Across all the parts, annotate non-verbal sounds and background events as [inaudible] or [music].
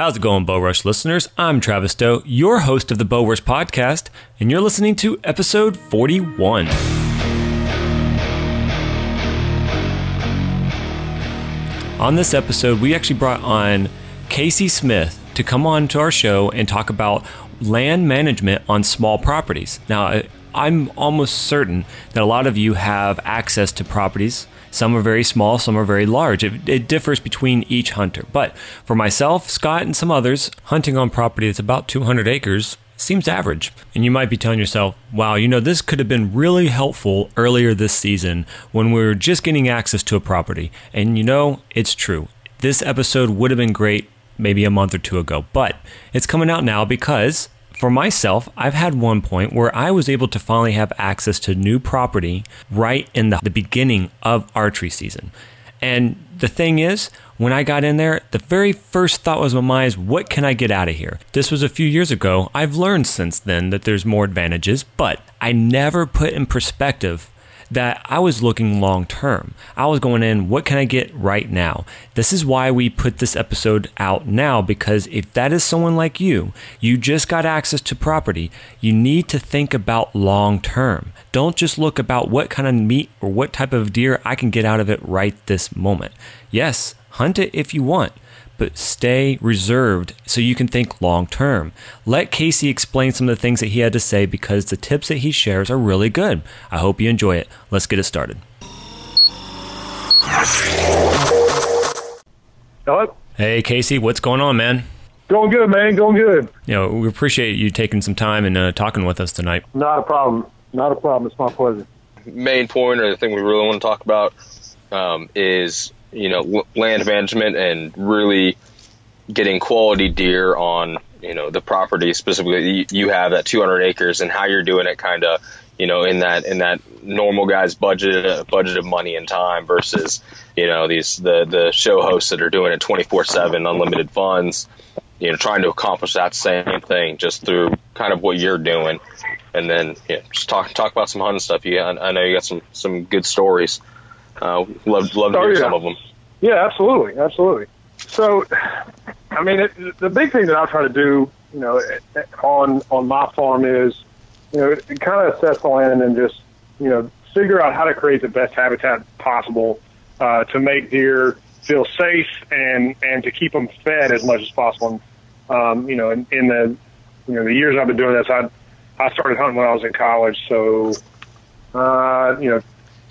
How's it going, BowRush listeners? I'm Travis Stowe, your host of the BowRush podcast, and you're listening to episode 41. On this episode, we actually brought on Casey Smith to come on to our show and talk about land management on small properties. Now, I'm almost certain that a lot of you have access to properties some are very small, some are very large. It, it, differs between each hunter. But for myself, Scott, and some others, hunting on property that's about 200 acres seems average. And you might be telling yourself, wow, you know, this could have been really helpful earlier this season when we were just getting access to a property. And you know, it's true. This episode would have been great maybe a month or two ago, but it's coming out now because for myself, I've had one point where I was able to finally have access to new property right in the, the beginning of archery season. And the thing is, when I got in there, the very first thought was in my mind is, what can I get out of here? This was a few years ago. I've learned since then that there's more advantages, but I never put in perspective that I was looking long term. I was going in, what can I get right now? This is why we put this episode out now because if that is someone like you, you just got access to property, you need to think about long term. Don't just look about what kind of meat or what type of deer I can get out of it right this moment. Yes, hunt it if you want but stay reserved so you can think long term. Let Casey explain some of the things that he had to say because the tips that he shares are really good. I hope you enjoy it. Let's get it started. Hello? Hey, Casey, what's going on, man? Going good, man. Going good. You know, we appreciate you taking some time and uh, talking with us tonight. Not a problem. Not a problem. It's my pleasure. Main point, or the thing we really want to talk about, um, is you know land management and really getting quality deer on you know the property specifically. You have that 200 acres and how you're doing it kind of you know in that in that normal guy's budget budget of money and time versus you know these the the show hosts that are doing it 24 7 unlimited funds you know trying to accomplish that same thing just through kind of what you're doing. And then you know, just talk talk about some hunting stuff. You I, I know you got some some good stories uh, love love to oh, hear yeah. some of them. Yeah, absolutely, absolutely. So, I mean, it, the big thing that I try to do, you know, on on my farm is, you know, kind of assess the land and just, you know, figure out how to create the best habitat possible uh, to make deer feel safe and and to keep them fed as much as possible. Um, you know, in, in the you know the years I've been doing this, I I started hunting when I was in college, so uh, you know,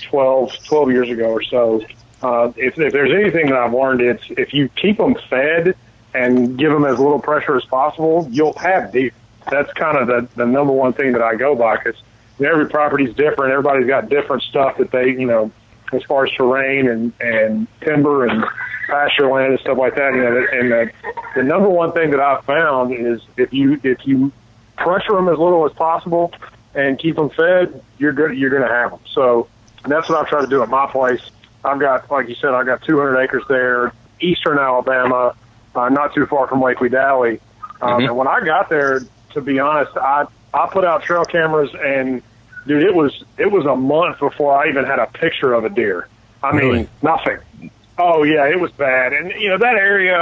12, 12 years ago or so. Uh, if, if there's anything that I've learned, it's if you keep them fed and give them as little pressure as possible, you'll have deer. That's kind of the, the number one thing that I go by because every property's different. Everybody's got different stuff that they, you know, as far as terrain and, and timber and pasture land and stuff like that. You know, and the, the number one thing that I've found is if you if you pressure them as little as possible and keep them fed, you're good. You're going to have them. So and that's what I try to do at my place. I've got, like you said, I've got 200 acres there, eastern Alabama, uh, not too far from Lake Wedowee. Um, mm-hmm. And when I got there, to be honest, I I put out trail cameras, and dude, it was it was a month before I even had a picture of a deer. I mean, really? nothing. Oh yeah, it was bad, and you know that area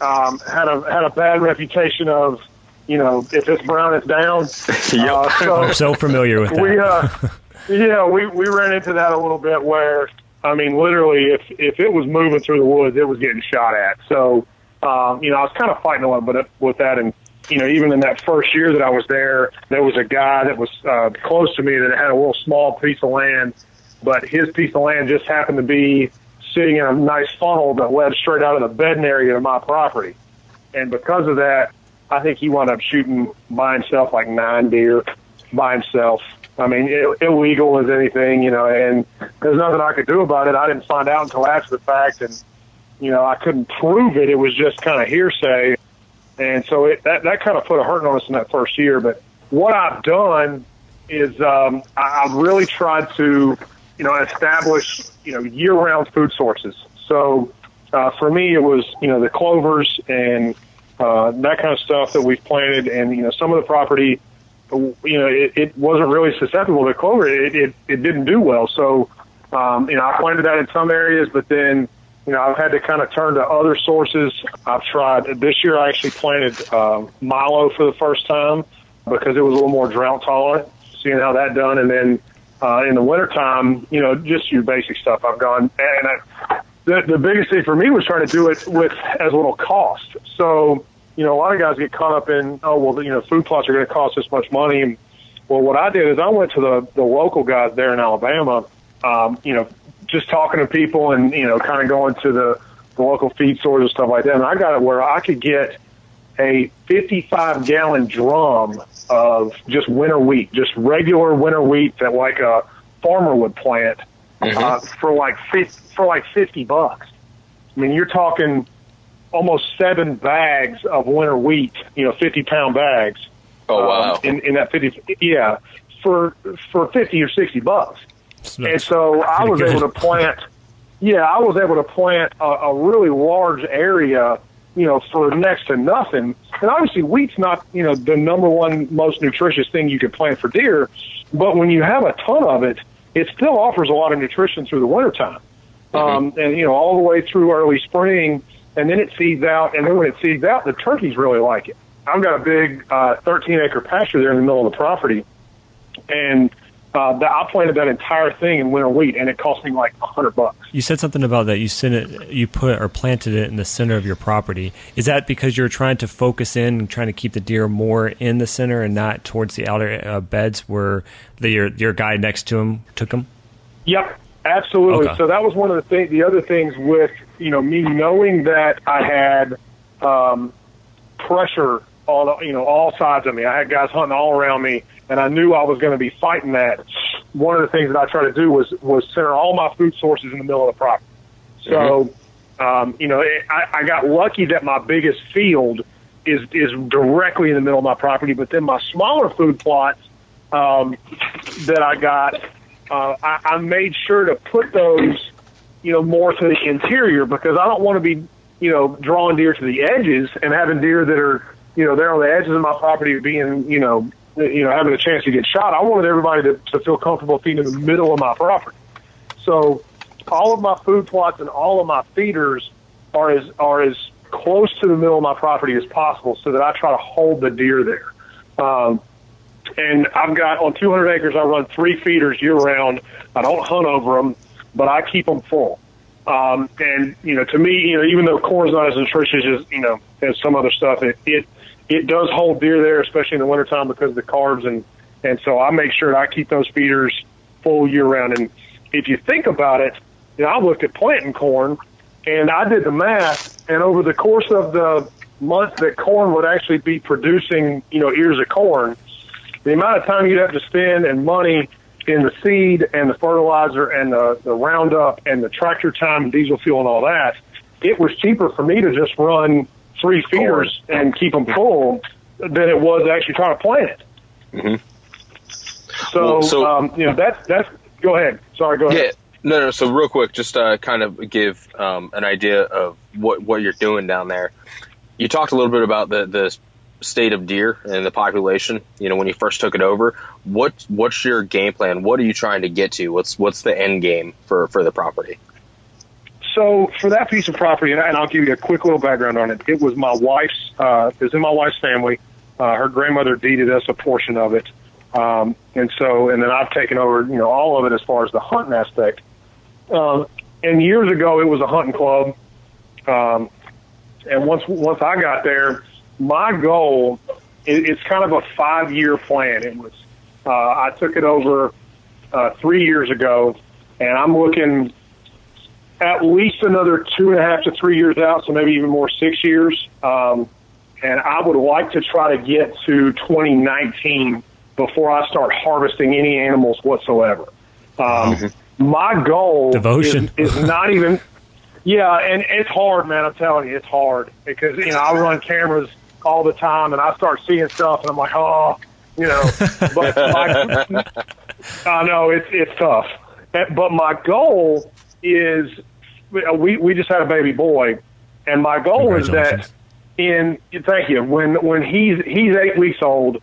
um, had a had a bad reputation of, you know, if it's brown, it's down. [laughs] yep. Uh, so [laughs] I'm so familiar with that. We, uh, [laughs] Yeah, we we ran into that a little bit where I mean, literally, if if it was moving through the woods, it was getting shot at. So, um, you know, I was kind of fighting a little bit with that, and you know, even in that first year that I was there, there was a guy that was uh, close to me that had a little small piece of land, but his piece of land just happened to be sitting in a nice funnel that led straight out of the bedding area of my property, and because of that, I think he wound up shooting by himself like nine deer by himself I mean, illegal as anything, you know, and there's nothing I could do about it. I didn't find out until after the fact, and you know, I couldn't prove it. It was just kind of hearsay, and so it, that that kind of put a hurt on us in that first year. But what I've done is um, I, I've really tried to, you know, establish you know year-round food sources. So uh, for me, it was you know the clovers and uh, that kind of stuff that we've planted, and you know some of the property you know, it, it wasn't really susceptible to clover. It, it, it didn't do well. So, um, you know, I planted that in some areas, but then you know, I've had to kind of turn to other sources. I've tried this year. I actually planted uh, milo for the first time because it was a little more drought tolerant. Seeing how that done, and then uh, in the wintertime, you know, just your basic stuff. I've gone and I, the the biggest thing for me was trying to do it with as little cost. So you know, a lot of guys get caught up in oh well, you know, food plots are going to cost this much money. Well, what I did is I went to the the local guys there in Alabama. Um, you know, just talking to people and you know, kind of going to the the local feed stores and stuff like that. And I got it where I could get a 55 gallon drum of just winter wheat, just regular winter wheat that like a farmer would plant mm-hmm. uh, for like 50, for like 50 bucks. I mean, you're talking almost seven bags of winter wheat, you know, 50 pound bags. Oh wow! Um, in, in that 50, yeah, for for 50 or 60 bucks. And so I was good. able to plant. Yeah, I was able to plant a, a really large area you know, for next to nothing. And obviously, wheat's not, you know, the number one most nutritious thing you could plant for deer. But when you have a ton of it, it still offers a lot of nutrition through the wintertime. Mm-hmm. Um, and, you know, all the way through early spring. And then it seeds out. And then when it seeds out, the turkeys really like it. I've got a big uh, 13 acre pasture there in the middle of the property. And uh, that I planted that entire thing in winter wheat, and it cost me like a hundred bucks. You said something about that. You sent it, you put or planted it in the center of your property. Is that because you're trying to focus in and trying to keep the deer more in the center and not towards the outer uh, beds where the, your your guy next to him took them? Yep, absolutely. Okay. So that was one of the things. The other things with you know me knowing that I had um, pressure on you know all sides of me. I had guys hunting all around me and I knew I was going to be fighting that. One of the things that I tried to do was was center all my food sources in the middle of the property. So, mm-hmm. um, you know, it, I, I got lucky that my biggest field is is directly in the middle of my property, but then my smaller food plots um, that I got, uh, I, I made sure to put those, you know, more to the interior because I don't want to be, you know, drawing deer to the edges and having deer that are, you know, they're on the edges of my property being, you know, you know, having a chance to get shot. I wanted everybody to, to feel comfortable feeding in the middle of my property. So all of my food plots and all of my feeders are as are as close to the middle of my property as possible, so that I try to hold the deer there. Um, and I've got on 200 acres, I run three feeders year round. I don't hunt over them, but I keep them full. Um, and you know, to me, you know, even though corn's not as nutritious as you know as some other stuff, it it it does hold deer there, especially in the wintertime because of the carbs. And, and so I make sure that I keep those feeders full year round. And if you think about it, you know, I looked at planting corn and I did the math. And over the course of the months that corn would actually be producing, you know, ears of corn, the amount of time you'd have to spend and money in the seed and the fertilizer and the, the roundup and the tractor time and diesel fuel and all that, it was cheaper for me to just run three feeders and keep them full than it was actually trying to plant it. Mm-hmm. So, well, so um, you know, that's that's. Go ahead. Sorry. Go ahead. Yeah. No, no. So real quick, just to kind of give um, an idea of what what you're doing down there. You talked a little bit about the the state of deer and the population. You know, when you first took it over, what what's your game plan? What are you trying to get to? What's what's the end game for for the property? So for that piece of property, and I'll give you a quick little background on it. It was my wife's. Uh, it was in my wife's family. Uh, her grandmother deeded us a portion of it, um, and so and then I've taken over, you know, all of it as far as the hunting aspect. Um, and years ago, it was a hunting club. Um, and once once I got there, my goal it, it's kind of a five year plan. It was uh, I took it over uh, three years ago, and I'm looking at least another two and a half to three years out, so maybe even more six years. Um, and I would like to try to get to 2019 before I start harvesting any animals whatsoever. Um, mm-hmm. My goal Devotion. Is, is not even. [laughs] Yeah, and it's hard, man. I'm telling you, it's hard because you know I run cameras all the time, and I start seeing stuff, and I'm like, oh, you know. [laughs] But my, I know it's it's tough, but my goal is we we just had a baby boy, and my goal is that in thank you when when he's he's eight weeks old,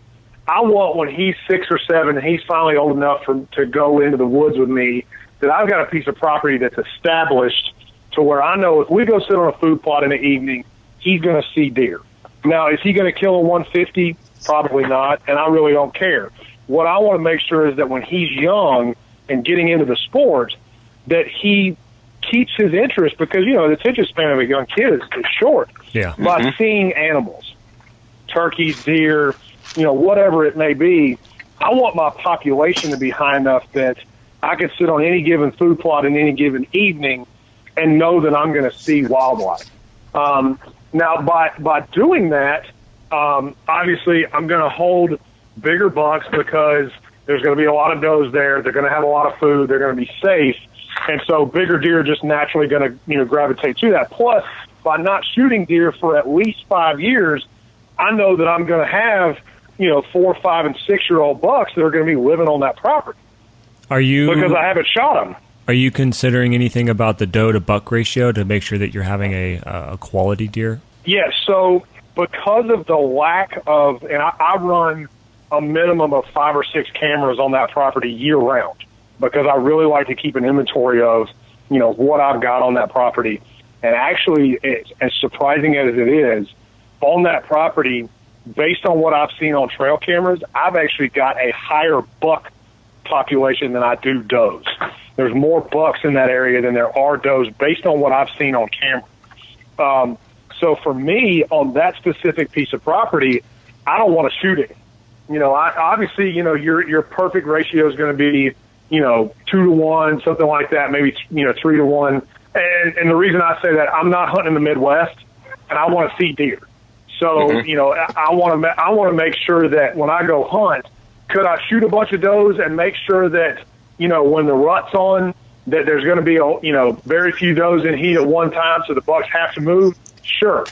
I want when he's six or seven and he's finally old enough for, to go into the woods with me that I've got a piece of property that's established to where I know if we go sit on a food plot in the evening, he's going to see deer. Now, is he going to kill a 150? Probably not, and I really don't care. What I want to make sure is that when he's young and getting into the sport, that he keeps his interest because you know the attention span of a young kid is, is short. Yeah. By mm-hmm. seeing animals, turkeys, deer, you know, whatever it may be, I want my population to be high enough that I can sit on any given food plot in any given evening and know that I'm going to see wildlife. Um, now, by by doing that, um, obviously I'm going to hold bigger bucks because there's going to be a lot of does there. They're going to have a lot of food. They're going to be safe, and so bigger deer are just naturally going to you know gravitate to that. Plus, by not shooting deer for at least five years, I know that I'm going to have you know four, five, and six year old bucks that are going to be living on that property. Are you because I haven't shot them? Are you considering anything about the doe to buck ratio to make sure that you're having a, a quality deer? Yes. So because of the lack of, and I, I run a minimum of five or six cameras on that property year round because I really like to keep an inventory of, you know, what I've got on that property. And actually, it's, as surprising as it is, on that property, based on what I've seen on trail cameras, I've actually got a higher buck population than I do does. There's more bucks in that area than there are does based on what I've seen on camera. Um, so for me, on that specific piece of property, I don't want to shoot it. You know, I, obviously, you know, your your perfect ratio is going to be, you know, two to one, something like that, maybe you know three to one. And and the reason I say that, I'm not hunting in the Midwest, and I want to see deer. So mm-hmm. you know, I want to I want to make sure that when I go hunt, could I shoot a bunch of does and make sure that you know when the rut's on, that there's going to be a you know very few does in heat at one time, so the bucks have to move. Sure,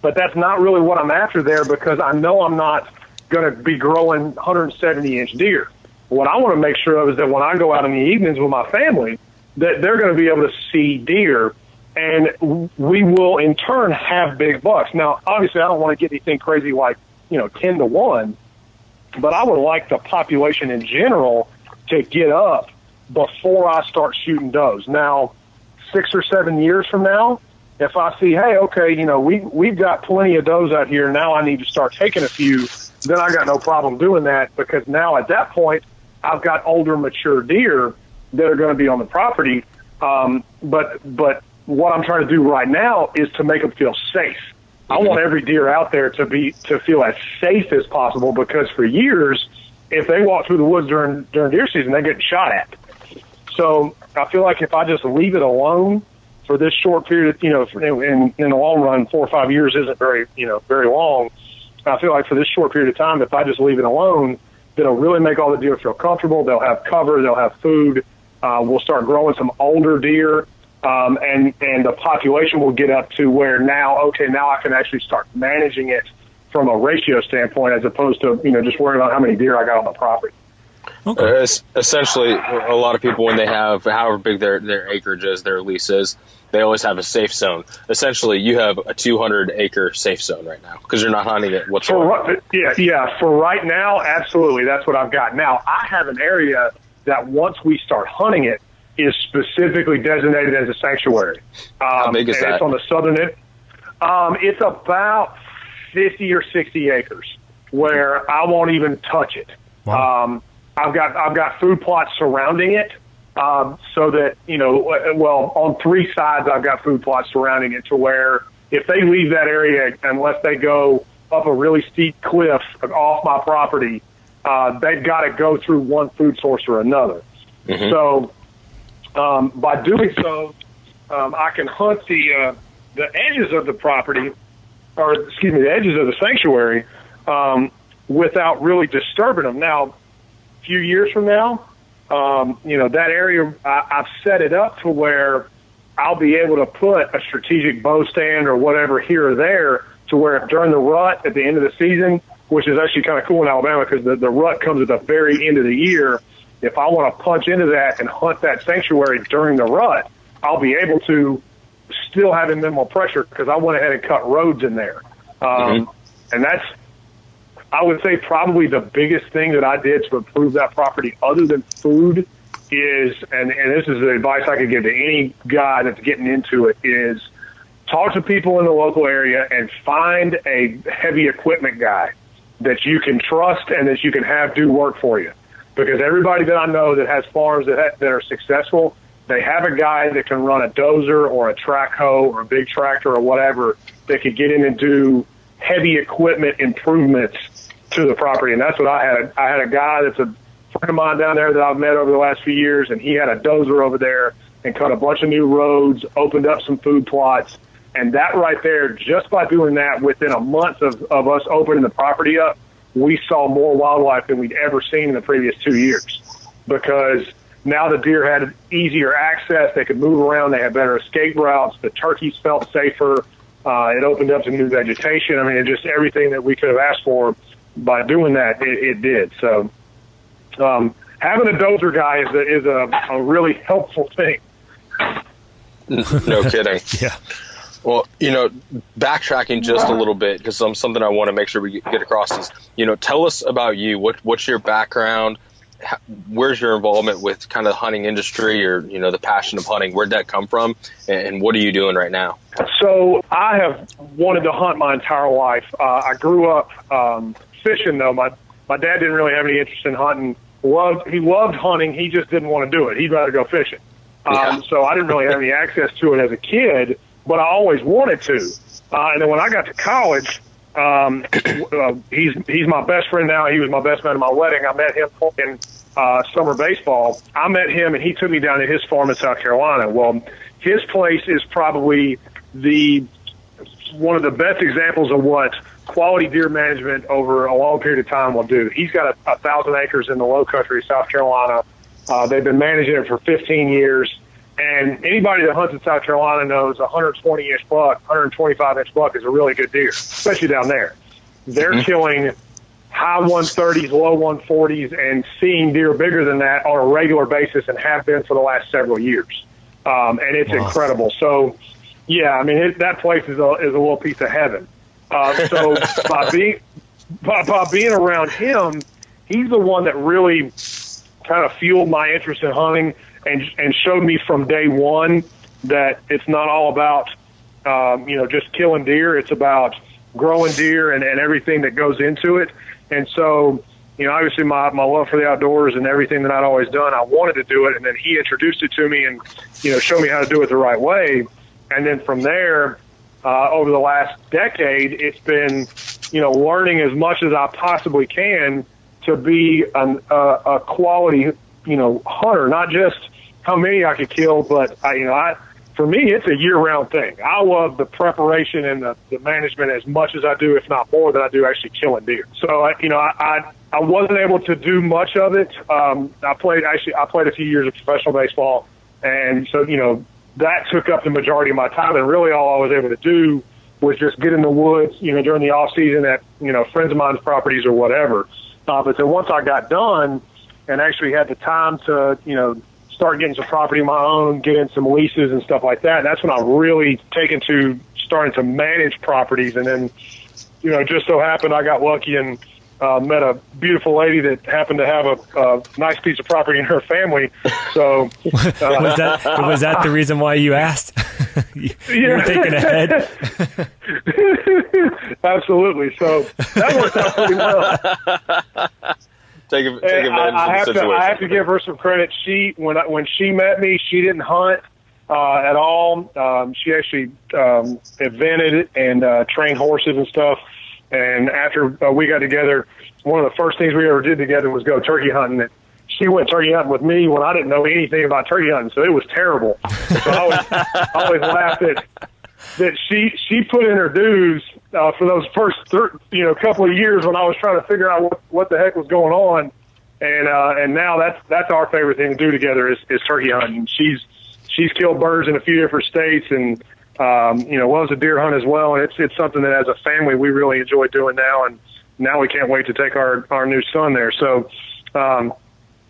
but that's not really what I'm after there because I know I'm not going to be growing 170 inch deer. What I want to make sure of is that when I go out in the evenings with my family, that they're going to be able to see deer and we will in turn have big bucks. Now, obviously, I don't want to get anything crazy like, you know, 10 to 1, but I would like the population in general to get up before I start shooting does. Now, six or seven years from now, if I see, hey, okay, you know, we we've got plenty of does out here. Now I need to start taking a few. Then I got no problem doing that because now at that point I've got older, mature deer that are going to be on the property. Um, but but what I'm trying to do right now is to make them feel safe. I want every deer out there to be to feel as safe as possible because for years, if they walk through the woods during during deer season, they get shot at. So I feel like if I just leave it alone for this short period, you know, in in the long run, four or five years isn't very, you know, very long. I feel like for this short period of time, if I just leave it alone, it'll really make all the deer feel comfortable. They'll have cover, they'll have food. Uh, we'll start growing some older deer, um, and and the population will get up to where now, okay, now I can actually start managing it from a ratio standpoint, as opposed to you know just worrying about how many deer I got on the property. Okay. Uh, essentially, a lot of people when they have however big their their acreage is, their lease is, they always have a safe zone. Essentially, you have a 200 acre safe zone right now because you're not hunting it whatsoever. For, yeah, yeah. For right now, absolutely, that's what I've got. Now, I have an area that once we start hunting it is specifically designated as a sanctuary. Um, How big is that? It's on the southern end. Um, it's about 50 or 60 acres where I won't even touch it. Wow. Um, I've got I've got food plots surrounding it, um, so that you know, well, on three sides I've got food plots surrounding it to where if they leave that area, unless they go up a really steep cliff off my property, uh, they've got to go through one food source or another. Mm-hmm. So um, by doing so, um, I can hunt the uh, the edges of the property, or excuse me, the edges of the sanctuary, um, without really disturbing them. Now, a few years from now, um, you know, that area, I, I've set it up to where I'll be able to put a strategic bow stand or whatever here or there to where during the rut at the end of the season, which is actually kind of cool in Alabama because the, the rut comes at the very end of the year. If I want to punch into that and hunt that sanctuary during the rut, I'll be able to still have minimal pressure because I went ahead and cut roads in there. Um, mm-hmm. And that's I would say probably the biggest thing that I did to improve that property, other than food is, and, and this is the advice I could give to any guy that's getting into it, is talk to people in the local area and find a heavy equipment guy that you can trust and that you can have do work for you. Because everybody that I know that has farms that, ha- that are successful, they have a guy that can run a dozer or a track hoe or a big tractor or whatever that could get in and do heavy equipment improvements to the property. And that's what I had. I had a guy that's a friend of mine down there that I've met over the last few years, and he had a dozer over there and cut a bunch of new roads, opened up some food plots. And that right there, just by doing that within a month of, of us opening the property up, we saw more wildlife than we'd ever seen in the previous two years because now the deer had easier access. They could move around. They had better escape routes. The turkeys felt safer. Uh, it opened up some new vegetation. I mean, it just everything that we could have asked for by doing that, it, it did. So, um, having a dozer guy is a, is a, a really helpful thing. [laughs] no kidding. Yeah. Well, you know, backtracking just a little bit because um, something I want to make sure we get across is, you know, tell us about you. What what's your background? How, where's your involvement with kind of the hunting industry or you know the passion of hunting? Where'd that come from? And, and what are you doing right now? So I have wanted to hunt my entire life. Uh, I grew up um, fishing though. My my dad didn't really have any interest in hunting. Loved he loved hunting. He just didn't want to do it. He'd rather go fishing. Um, Yeah. So I didn't really have any access to it as a kid, but I always wanted to. Uh, and then when I got to college, um, [clears throat] uh, he's he's my best friend now. He was my best man at my wedding. I met him playing uh, summer baseball. I met him, and he took me down to his farm in South Carolina. Well, his place is probably the one of the best examples of what quality deer management over a long period of time will do. He's got a, a thousand acres in the low country of South Carolina. Uh, they've been managing it for 15 years. And anybody that hunts in South Carolina knows a 120 inch buck, 125 inch buck is a really good deer, especially down there. They're killing high 130s, low 140s, and seeing deer bigger than that on a regular basis and have been for the last several years. Um, and it's Wow. incredible. So, yeah, I mean, it, that place is a, is a little piece of heaven. Uh, so [laughs] by being, by, by being around him, he's the one that really kind of fueled my interest in hunting and and showed me from day one that it's not all about um, you know just killing deer. It's about growing deer and, and everything that goes into it. And so, you know, obviously my my love for the outdoors and everything that I'd always done, I wanted to do it. And then he introduced it to me and you know showed me how to do it the right way. And then from there, uh, over the last decade, it's been you know learning as much as I possibly can to be an, uh, a quality, you know, hunter, not just how many I could kill, but I, you know, I, for me, it's a year-round thing. I love the preparation and the, the management as much as I do, if not more, than I do actually killing deer. So, I, you know, I, I, I wasn't able to do much of it. Um, I played actually, I played a few years of professional baseball, and so you know, that took up the majority of my time. And really, all I was able to do was just get in the woods, you know, during the off season at you know friends of mine's properties or whatever. Uh, but then once I got done and actually had the time to, you know, start getting some property of my own, get in some leases and stuff like that, that's when I really taken to starting to manage properties. And then, you know, just so happened I got lucky and uh, met a beautiful lady that happened to have a, a nice piece of property in her family. [laughs] So uh, [laughs] Was that was that the reason why you asked? [laughs] you you were thinking ahead. Absolutely. So that worked out pretty well. Take, take advantage I, I have of the to I have to give her some credit. She when I, when she met me, she didn't hunt uh, at all. Um, she actually um, evented and uh, trained horses and stuff. And after uh, we got together, one of the first things we ever did together was go turkey hunting. And she went turkey hunting with me when I didn't know anything about turkey hunting, so it was terrible. So I always, [laughs] I always laughed at that she she put in her dues uh, for those first thir- you know couple of years when I was trying to figure out what what the heck was going on, and uh, and now that's that's our favorite thing to do together is, is turkey hunting. She's she's killed birds in a few different states and um, you know loves a deer hunt as well, and it's it's something that as a family we really enjoy doing now, and now we can't wait to take our our new son there. So. Um,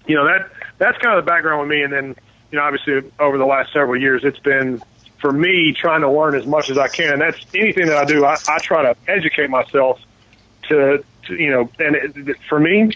you know that that's kind of the background with me and then you know obviously over the last several years it's been for me trying to learn as much as i can that's anything that i do i, I try to educate myself to, to you know and it, for me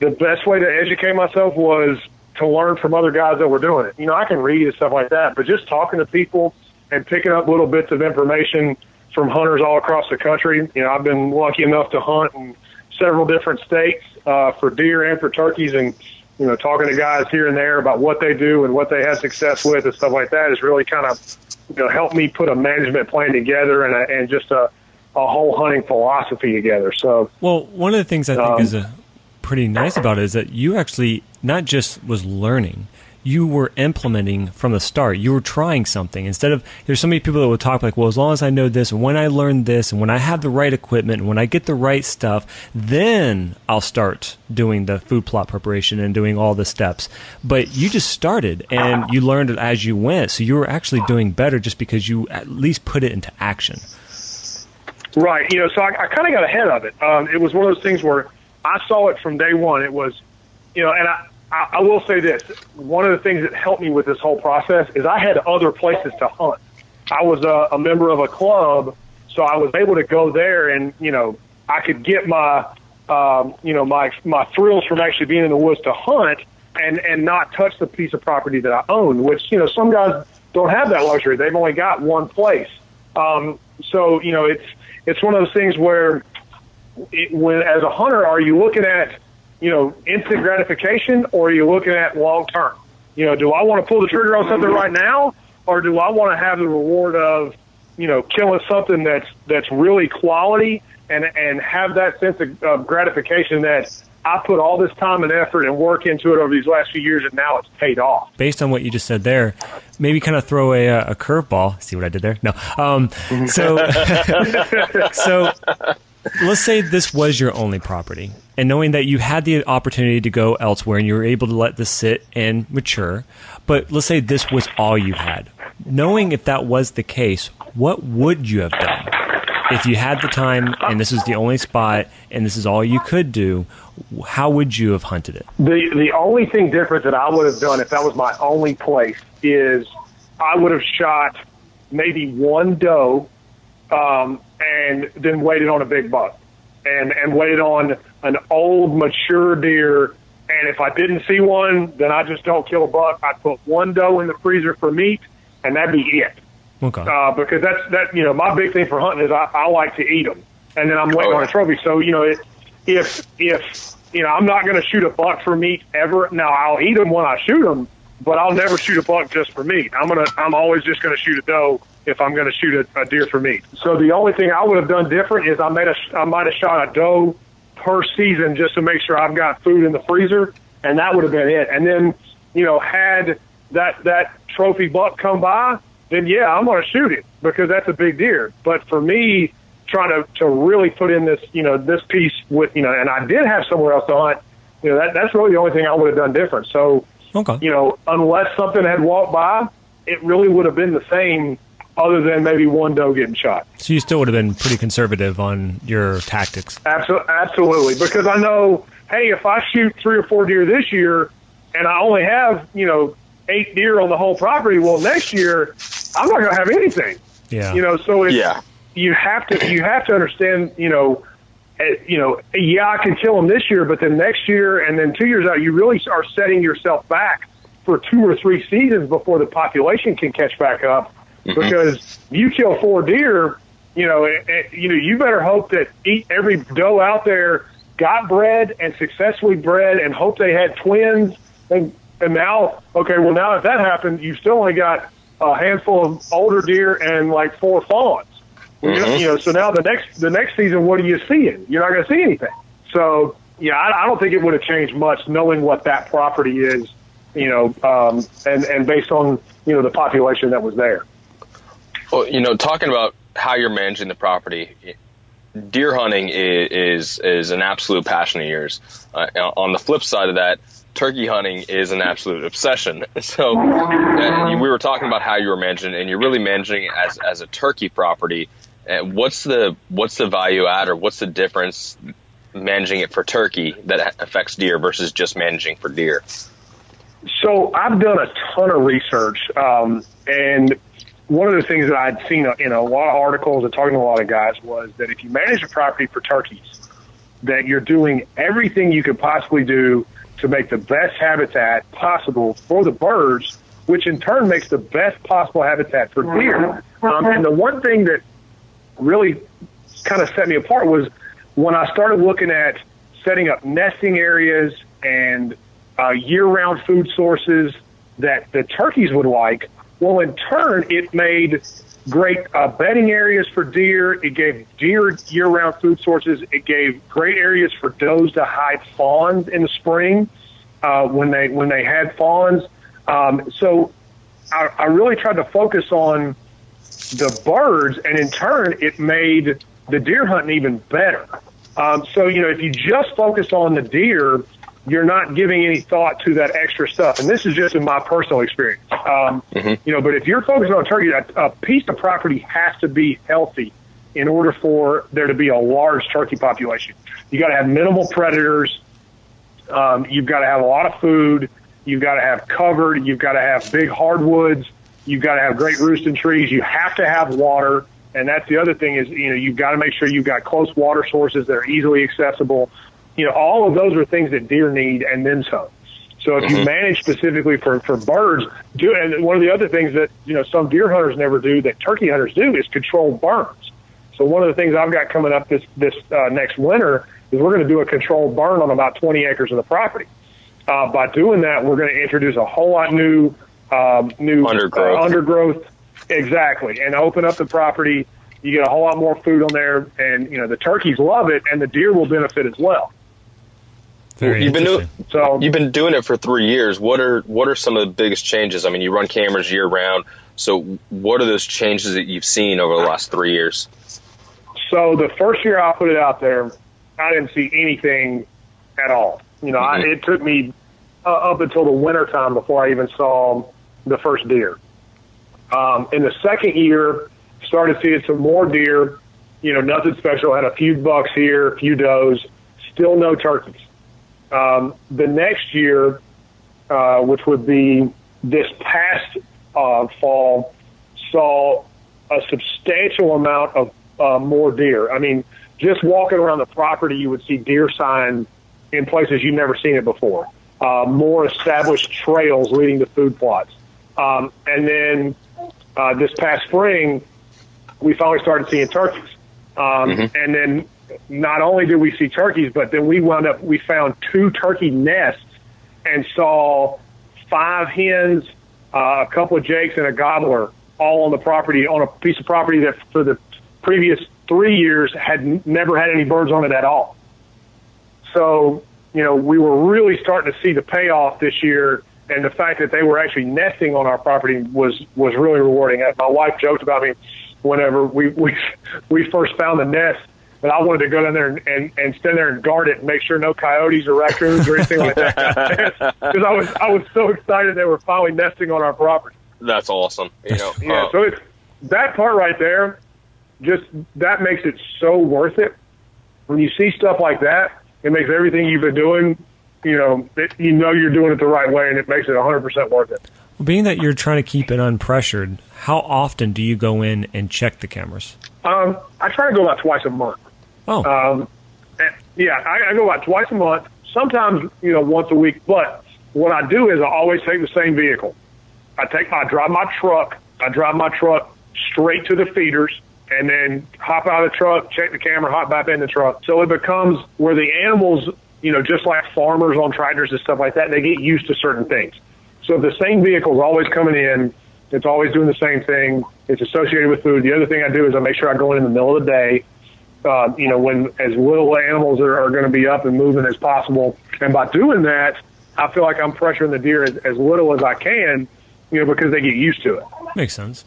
the best way to educate myself was to learn from other guys that were doing it. You know, I can read and stuff like that, but just talking to people and picking up little bits of information from hunters all across the country. You know, I've been lucky enough to hunt in several different states uh, for deer and for turkeys, and you know, talking to guys here and there about what they do and what they had success with and stuff like that has really kind of you know helped me put a management plan together and a, and just a a whole hunting philosophy together. So, well, one of the things I think um, is a pretty nice about it is that you actually not just was learning, you were implementing from the start. You were trying something instead of there's so many people that would talk like, well, as long as I know this, and when I learn this, and when I have the right equipment, and when I get the right stuff, then I'll start doing the food plot preparation and doing all the steps. But you just started and you learned it as you went, so you were actually doing better just because you at least put it into action. Right. You know, so I, I kind of got ahead of it. Um, it was one of those things where I saw it from day one. It was, you know, and I, I, will say this: one of the things that helped me with this whole process is I had other places to hunt. I was a, a member of a club, so I was able to go there, and you know, I could get my, um, you know, my my thrills from actually being in the woods to hunt, and and not touch the piece of property that I own. Which you know, some guys don't have that luxury. They've only got one place. Um, so you know, it's it's one of those things where it, when as a hunter, are you looking at you know instant gratification or are you looking at long term? You know, do I want to pull the trigger on something right now, or do I want to have the reward of you know killing something that's that's really quality and and have that sense of, of gratification that I put all this time and effort and work into it over these last few years, and now it's paid off. Based on what you just said there, maybe kind of throw a, a curveball. See what I did there? No. Um, so, [laughs] so let's say this was your only property, and knowing that you had the opportunity to go elsewhere and you were able to let this sit and mature, but let's say this was all you had. Knowing if that was the case, what would you have done? If you had the time and this is the only spot and this is all you could do, how would you have hunted it? The the only thing different that I would have done if that was my only place is I would have shot maybe one doe um, and then waited on a big buck and, and waited on an old, mature deer. And if I didn't see one, then I just don't kill a buck. I put one doe in the freezer for meat, and that'd be it. Okay. Uh, because that's that you know my big thing for hunting is I, I like to eat them, and then I'm waiting oh, yeah. on a trophy. So you know it, if if you know I'm not going to shoot a buck for meat ever. Now I'll eat them when I shoot them, but I'll never shoot a buck just for meat. I'm gonna I'm always just going to shoot a doe if I'm going to shoot a, a deer for meat. So the only thing I would have done different is I made a I might have shot a doe per season just to make sure I've got food in the freezer, and that would have been it. And then you know had that that trophy buck come by, then yeah, I'm going to shoot it because that's a big deer. But for me, trying to to really put in this you know this piece with you know, and I did have somewhere else to hunt. You know that that's really the only thing I would have done different. So okay. you know, unless something had walked by, it really would have been the same other than maybe one doe getting shot. So you still would have been pretty conservative on your tactics. Absolutely, absolutely, because I know, hey, if I shoot three or four deer this year, and I only have you know eight deer on the whole property, well, next year I'm not going to have anything. Yeah, you know, so it's, yeah, you have to you have to understand, you know. Eh, you know, yeah, I can kill them this year, but then next year and then two years out, you really are setting yourself back for two or three seasons before the population can catch back up mm-hmm. because you kill four deer, you know, it, it, you know, you better hope that eat every doe out there got bred and successfully bred, and hope they had twins. And and now, okay, well now if that happened, you still only got a handful of older deer and like four fawns. Mm-hmm. You know, so now the next the next season, what are you seeing? You're not going to see anything. So yeah, I, I don't think it would have changed much knowing what that property is. You know, um, and and based on you know the population that was there. Well, you know, talking about how you're managing the property, deer hunting is is, is an absolute passion of yours. Uh, on the flip side of that, turkey hunting is an absolute obsession. [laughs] So uh, we were talking about how you were managing, and you're really managing it as as a turkey property. And what's the what's the value add, or what's the difference managing it for turkey that affects deer versus just managing for deer? So I've done a ton of research, um, and one of the things that I'd seen in a lot of articles and talking to a lot of guys was that if you manage a property for turkeys, that you're doing everything you could possibly do to make the best habitat possible for the birds, which in turn makes the best possible habitat for deer. Um, and the one thing that really kind of set me apart was when I started looking at setting up nesting areas and uh, year-round food sources that the turkeys would like. Well, in turn, it made great uh, bedding areas for deer. It gave deer year-round food sources. It gave great areas for does to hide fawns in the spring uh, when they when they had fawns. Um, so I, I really tried to focus on the birds, and in turn, it made the deer hunting even better. Um, so you know, if you just focus on the deer, you're not giving any thought to that extra stuff. And this is just in my personal experience. Um, mm-hmm. You know, but if you're focusing on turkey, a, a piece of property has to be healthy in order for there to be a large turkey population. You got to have minimal predators. Um, you've got to have a lot of food. You've got to have covered. You've got to have big hardwoods. You've got to have great roosting trees. You have to have water. And that's the other thing is, you know, you've got to make sure you've got close water sources that are easily accessible you know, all of those are things that deer need and then some. So if mm-hmm. you manage specifically for, for birds, do and one of the other things that you know some deer hunters never do that turkey hunters do is control burns. So one of the things I've got coming up this this uh, next winter is we're going to do a controlled burn on about 20 acres of the property. Uh, by doing that, we're going to introduce a whole lot new um, new undergrowth. Uh, undergrowth, exactly, and open up the property. You get a whole lot more food on there, and you know the turkeys love it, and the deer will benefit as well. Very you've been doing so you've been doing it for three years. What are what are some of the biggest changes? I mean, you run cameras year round. So, what are those changes that you've seen over the last three years? So, the first year I put it out there, I didn't see anything at all. You know, mm-hmm. I, it took me uh, up until the winter time before I even saw the first deer. Um, in the second year, started seeing some more deer. You know, nothing special. Had a few bucks here, a few does. Still no turkeys. Um, the next year, uh, which would be this past uh, fall, saw a substantial amount of uh, more deer. I mean, just walking around the property, you would see deer sign in places you've never seen it before. Uh, more established trails leading to food plots. Um, and then uh, this past spring, we finally started seeing turkeys. Um, mm-hmm. And then not only did we see turkeys, but then we wound up, we found two turkey nests and saw five hens, uh, a couple of jakes, and a gobbler all on the property, on a piece of property that for the previous three years had n- never had any birds on it at all. So, you know, we were really starting to see the payoff this year. And the fact that they were actually nesting on our property was, was really rewarding. My wife joked about me whenever we, we, [laughs] we first found the nest but I wanted to go down there and, and, and stand there and guard it and make sure no coyotes or raccoons or anything like that because [laughs] I was I was so excited they were finally nesting on our property. That's awesome. You know, yeah. Uh, so it's that part right there. Just that makes it so worth it. When you see stuff like that, it makes everything you've been doing. You know, it, you know you're doing it the right way, and it makes it 100% worth it. Being that you're trying to keep it unpressured, how often do you go in and check the cameras? Um, I try to go about twice a month. Oh. Um, yeah, I, I go about twice a month, sometimes, you know, once a week. But what I do is I always take the same vehicle. I take, I drive my truck, I drive my truck straight to the feeders and then hop out of the truck, check the camera, hop back in the truck. So it becomes where the animals, you know, just like farmers on tractors and stuff like that, they get used to certain things. So the same vehicle is always coming in. It's always doing the same thing. It's associated with food. The other thing I do is I make sure I go in in the middle of the day uh, you know, when as little animals are, are going to be up and moving as possible. And by doing that, I feel like I'm pressuring the deer as, as little as I can, you know, because they get used to it. Makes sense.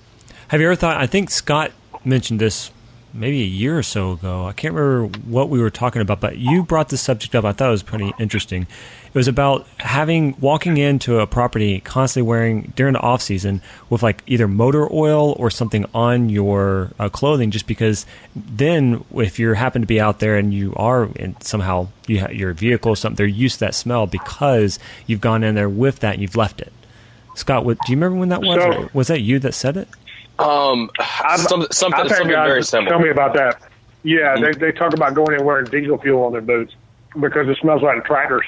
Have you ever thought? I think Scott mentioned this maybe a year or so ago. I can't remember what we were talking about, but you brought this subject up. I thought it was pretty interesting. It was about having walking into a property constantly wearing during the off season with like either motor oil or something on your uh, clothing, just because then if you happen to be out there and you are in somehow you have your vehicle or something, they're used to that smell because you've gone in there with that and you've left it. Scott, what, do you remember when that was? So, was that you that said it? Um, some, something, something very similar. Tell me about that. Yeah, mm-hmm. they, they talk about going and wearing diesel fuel on their boots because it smells like tractors.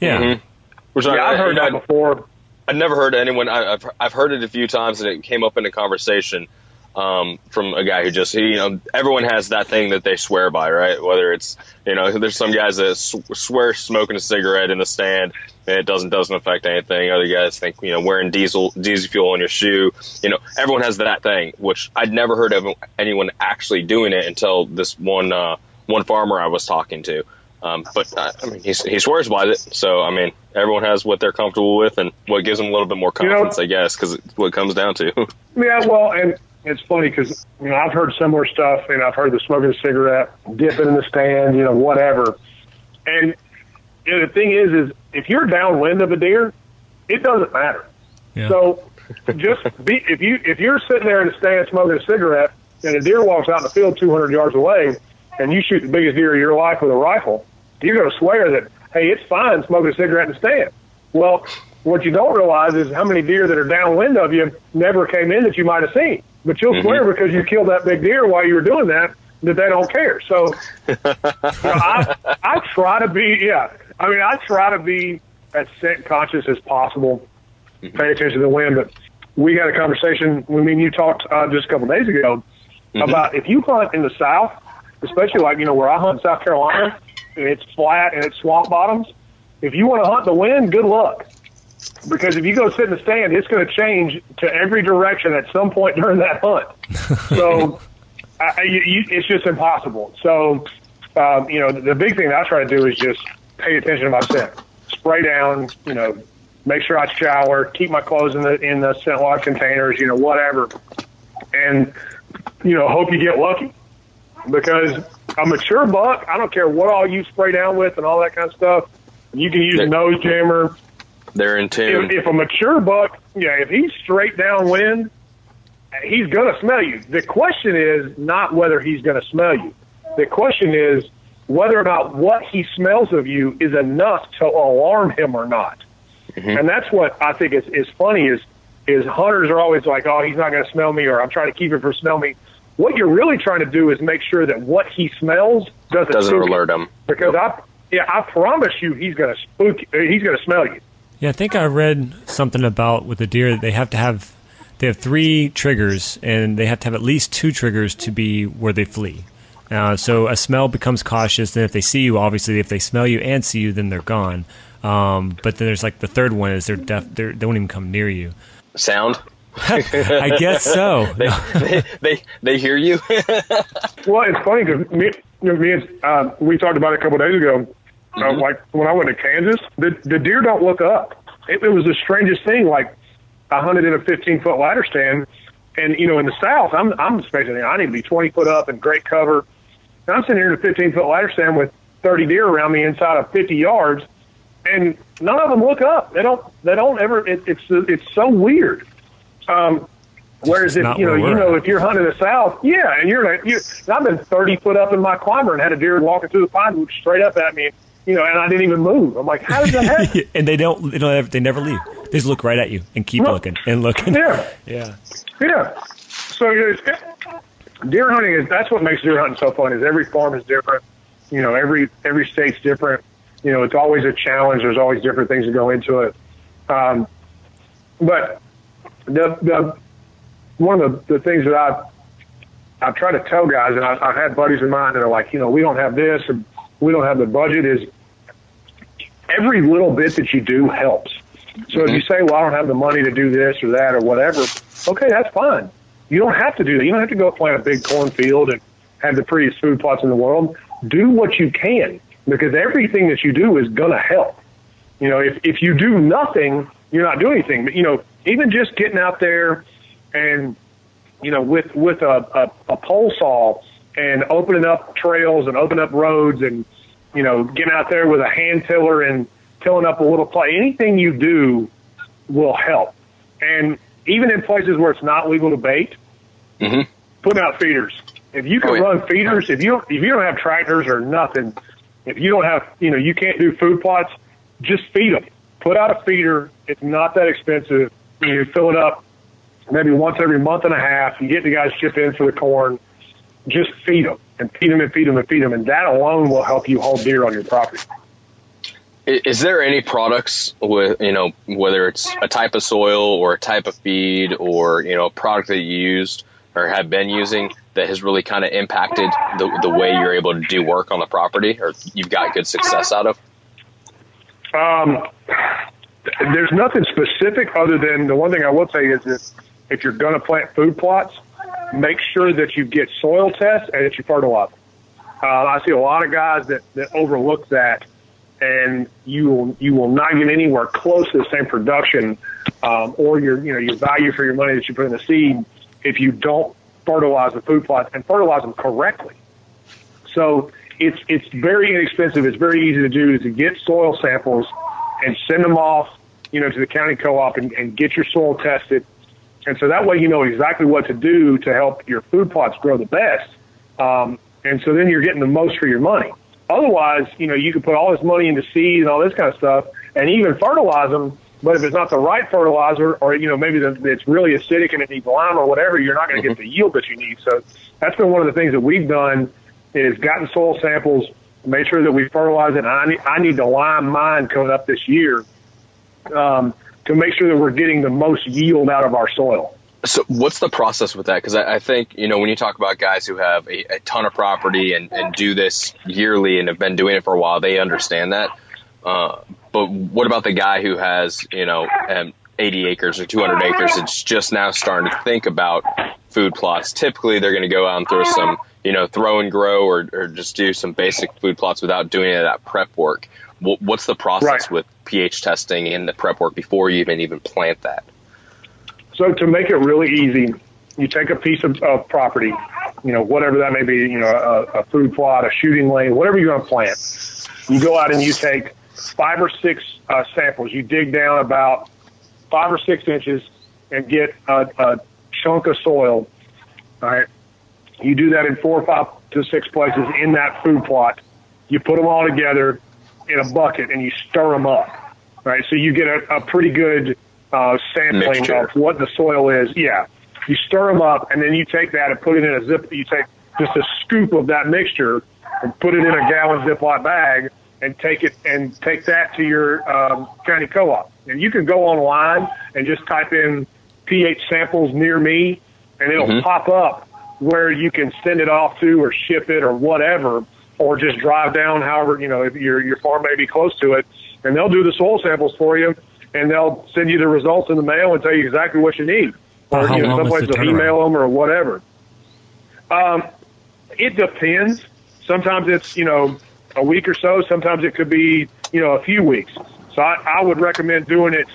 Yeah. Mm-hmm. Which yeah, I, I've heard you know, that before. I've never heard anyone. I, I've I've heard it a few times, and it came up in a conversation um, from a guy who just he, you know everyone has that thing that they swear by, right? Whether it's you know there's some guys that swear smoking a cigarette in the stand and it doesn't doesn't affect anything. Other guys think you know wearing diesel diesel fuel on your shoe. You know everyone has that thing, which I'd never heard of anyone actually doing it until this one uh, one farmer I was talking to. Um, but uh, I mean, he, he swears by it. So I mean, everyone has what they're comfortable with and what gives them a little bit more You know- confidence, I guess, because it's what it comes down to. [laughs] Yeah, well, and it's funny because you know I've heard similar stuff, and I've heard the smoking a cigarette, dipping in the stand, you know, whatever. And you know, the thing is, is if you're downwind of a deer, it doesn't matter. Yeah. So just be if you if you're sitting there in the stand smoking a cigarette, and a deer walks out in the field 200 yards away, and you shoot the biggest deer of your life with a rifle, you're going to swear that hey, it's fine smoking a cigarette in the stand. Well, what you don't realize is how many deer that are downwind of you never came in that you might have seen. But you'll swear mm-hmm. because you killed that big deer while you were doing that that they don't care. So you know, I I try to be yeah. I mean I try to be as scent conscious as possible. Mm-hmm. Pay attention to the wind. But we had a conversation when me and you talked uh, just a couple days ago mm-hmm. about if you hunt in the south, especially like you know where I hunt in South Carolina, and it's flat and it's swamp bottoms. If you want to hunt the wind, good luck. Because if you go sit in the stand, it's going to change to every direction at some point during that hunt. [laughs] So I, you, you, it's just impossible. So, um, you know, the, the big thing that I try to do is just pay attention to my scent. Spray down, you know, make sure I shower, keep my clothes in the in the scent lock containers, you know, whatever, and you know, hope you get lucky. Because a mature buck, I don't care what all you spray down with and all that kind of stuff. You can use a nose jammer. They're in tune. If, if a mature buck, yeah, if he's straight downwind, he's going to smell you. The question is not whether he's going to smell you. The question is whether or not what he smells of you is enough to alarm him or not. Mm-hmm. And that's what I think is, is funny is is hunters are always like, oh, he's not going to smell me, or I'm trying to keep him from smell me. What you're really trying to do is make sure that what he smells doesn't Doesn't him. alert them. Because I, yeah, I promise you, he's going to spook. He's going to smell you. Yeah, I think I read something about with the deer that they have to have they have three triggers and they have to have at least two triggers to be where they flee. Uh, so a smell becomes cautious. Then if they see you, obviously, if they smell you and see you, then they're gone. Um, but then there's like the third one is they're deaf. They're, they won't even come near you. Sound. [laughs] I guess so. [laughs] They, they, they, they hear you. [laughs] Well, it's funny because me, me and uh, we talked about it a couple days ago. Uh, like when I went to Kansas, the the deer don't look up. It, it was the strangest thing. Like I hunted in a 15 foot ladder stand, and you know in the South, I'm I'm expecting I need to be 20 foot up and great cover. And I'm sitting here in a 15 foot ladder stand with 30 deer around me inside of 50 yards, and none of them look up. They don't. They don't ever. It, it's it's so weird. Um, whereas if you know you know at. if you're hunting the south, yeah, and you're like you. I've been 30 foot up in my climber and had a deer walking through the pine woods straight up at me, you know, and I didn't even move. I'm like, how does that happen? [laughs] and they don't. They don't. Ever, they never leave. They just look right at you and keep No. looking and looking. yeah, [laughs] Yeah. yeah. So you know, deer hunting is that's what makes deer hunting so fun. Is every farm is different. You know, every every state's different. You know, it's always a challenge. There's always different things that go into it. Um, but the the one of the, the things that I I try to tell guys, and I, I've had buddies of mine that are like, you know, we don't have this, or we don't have the budget. Is every little bit that you do helps. So if you mm-hmm. say, well, I don't have the money to do this or that or whatever, okay, that's fine. You don't have to do that. You don't have to go plant a big cornfield and have the prettiest food plots in the world. Do what you can because everything that you do is going to help. You know, if, if you do nothing, you're not doing anything. But, you know, even just getting out there and, you know, with, with a, a, a pole saw and opening up trails and opening up roads and, you know, getting out there with a hand tiller and tilling up a little plot, anything you do will help. And even in places where it's not legal to bait, Mhm. putting out feeders. If you can Oh, yeah. run feeders, if you don't, if you don't have tractors or nothing, if you don't have, you know, you can't do food plots, just feed them. Put out a feeder. It's not that expensive. You fill it up maybe once every month and a half. You get the guys chip in for the corn. Just feed them and feed them and feed them and feed them, and that alone will help you hold deer on your property. Is there any products with you know whether it's a type of soil or a type of feed or you know a product that you used or have been using that has really kind of impacted the, the way you're able to do work on the property or you've got good success out of? Um, there's nothing specific other than the one thing I will say is that if you're going to plant food plots, make sure that you get soil tests and that you fertilize. Uh, I see a lot of guys that, that overlook that, and you will you will not get anywhere close to the same production um, or your you know your value for your money that you put in the seed if you don't fertilize the food plots and fertilize them correctly. So it's it's very inexpensive. It's very easy to do is to get soil samples and send them off, you know, to the county co-op and, and get your soil tested. And so that way you know exactly what to do to help your food plots grow the best. Um, and so then you're getting the most for your money. Otherwise, you know, you could put all this money into seed and all this kind of stuff and even fertilize them. But if it's not the right fertilizer, or you know maybe the, it's really acidic and it needs lime or whatever, you're not going to mm-hmm. get the yield that you need. So that's been one of the things that we've done is gotten soil samples, made sure that we fertilize it. And I need, I need to lime mine coming up this year um, to make sure that we're getting the most yield out of our soil. So, what's the process with that? Because I, I, think you know when you talk about guys who have a, a ton of property and, and, do this yearly and have been doing it for a while, they understand that. Uh, but what about the guy who has you know um, 80 acres or 200 acres? It's just now starting to think about food plots. Typically, they're going to go out and throw some you know, throw and grow or, or just do some basic food plots without doing any of that prep work. What's the process right. with pH testing and the prep work before you even even plant that? So to make it really easy, you take a piece of, of property, you know, whatever that may be, you know, a, a food plot, a shooting lane, whatever you're going to plant. You go out and you take five or six uh, samples. You dig down about five or six inches and get a, a chunk of soil. All right. You do that in four or five to six places in that food plot. You put them all together in a bucket and you stir them up, right? So you get a, a pretty good uh, sampling Mixture. of what the soil is. Yeah, you stir them up and then you take that and put it in a zip. You take just a scoop of that mixture and put it in a gallon Ziploc bag and take it and take that to your um, county co-op. And you can go online and just type in pH samples near me, and it'll mm-hmm. pop up where you can send it off to or ship it or whatever, or just drive down, however, you know, if your, your farm may be close to it, and they'll do the soil samples for you, and they'll send you the results in the mail and tell you exactly what you need. Or, you know, some places they'll email them or whatever. Um, it depends. Sometimes it's, you know, a week or so. Sometimes it could be, you know, a few weeks. So I, I would recommend doing it,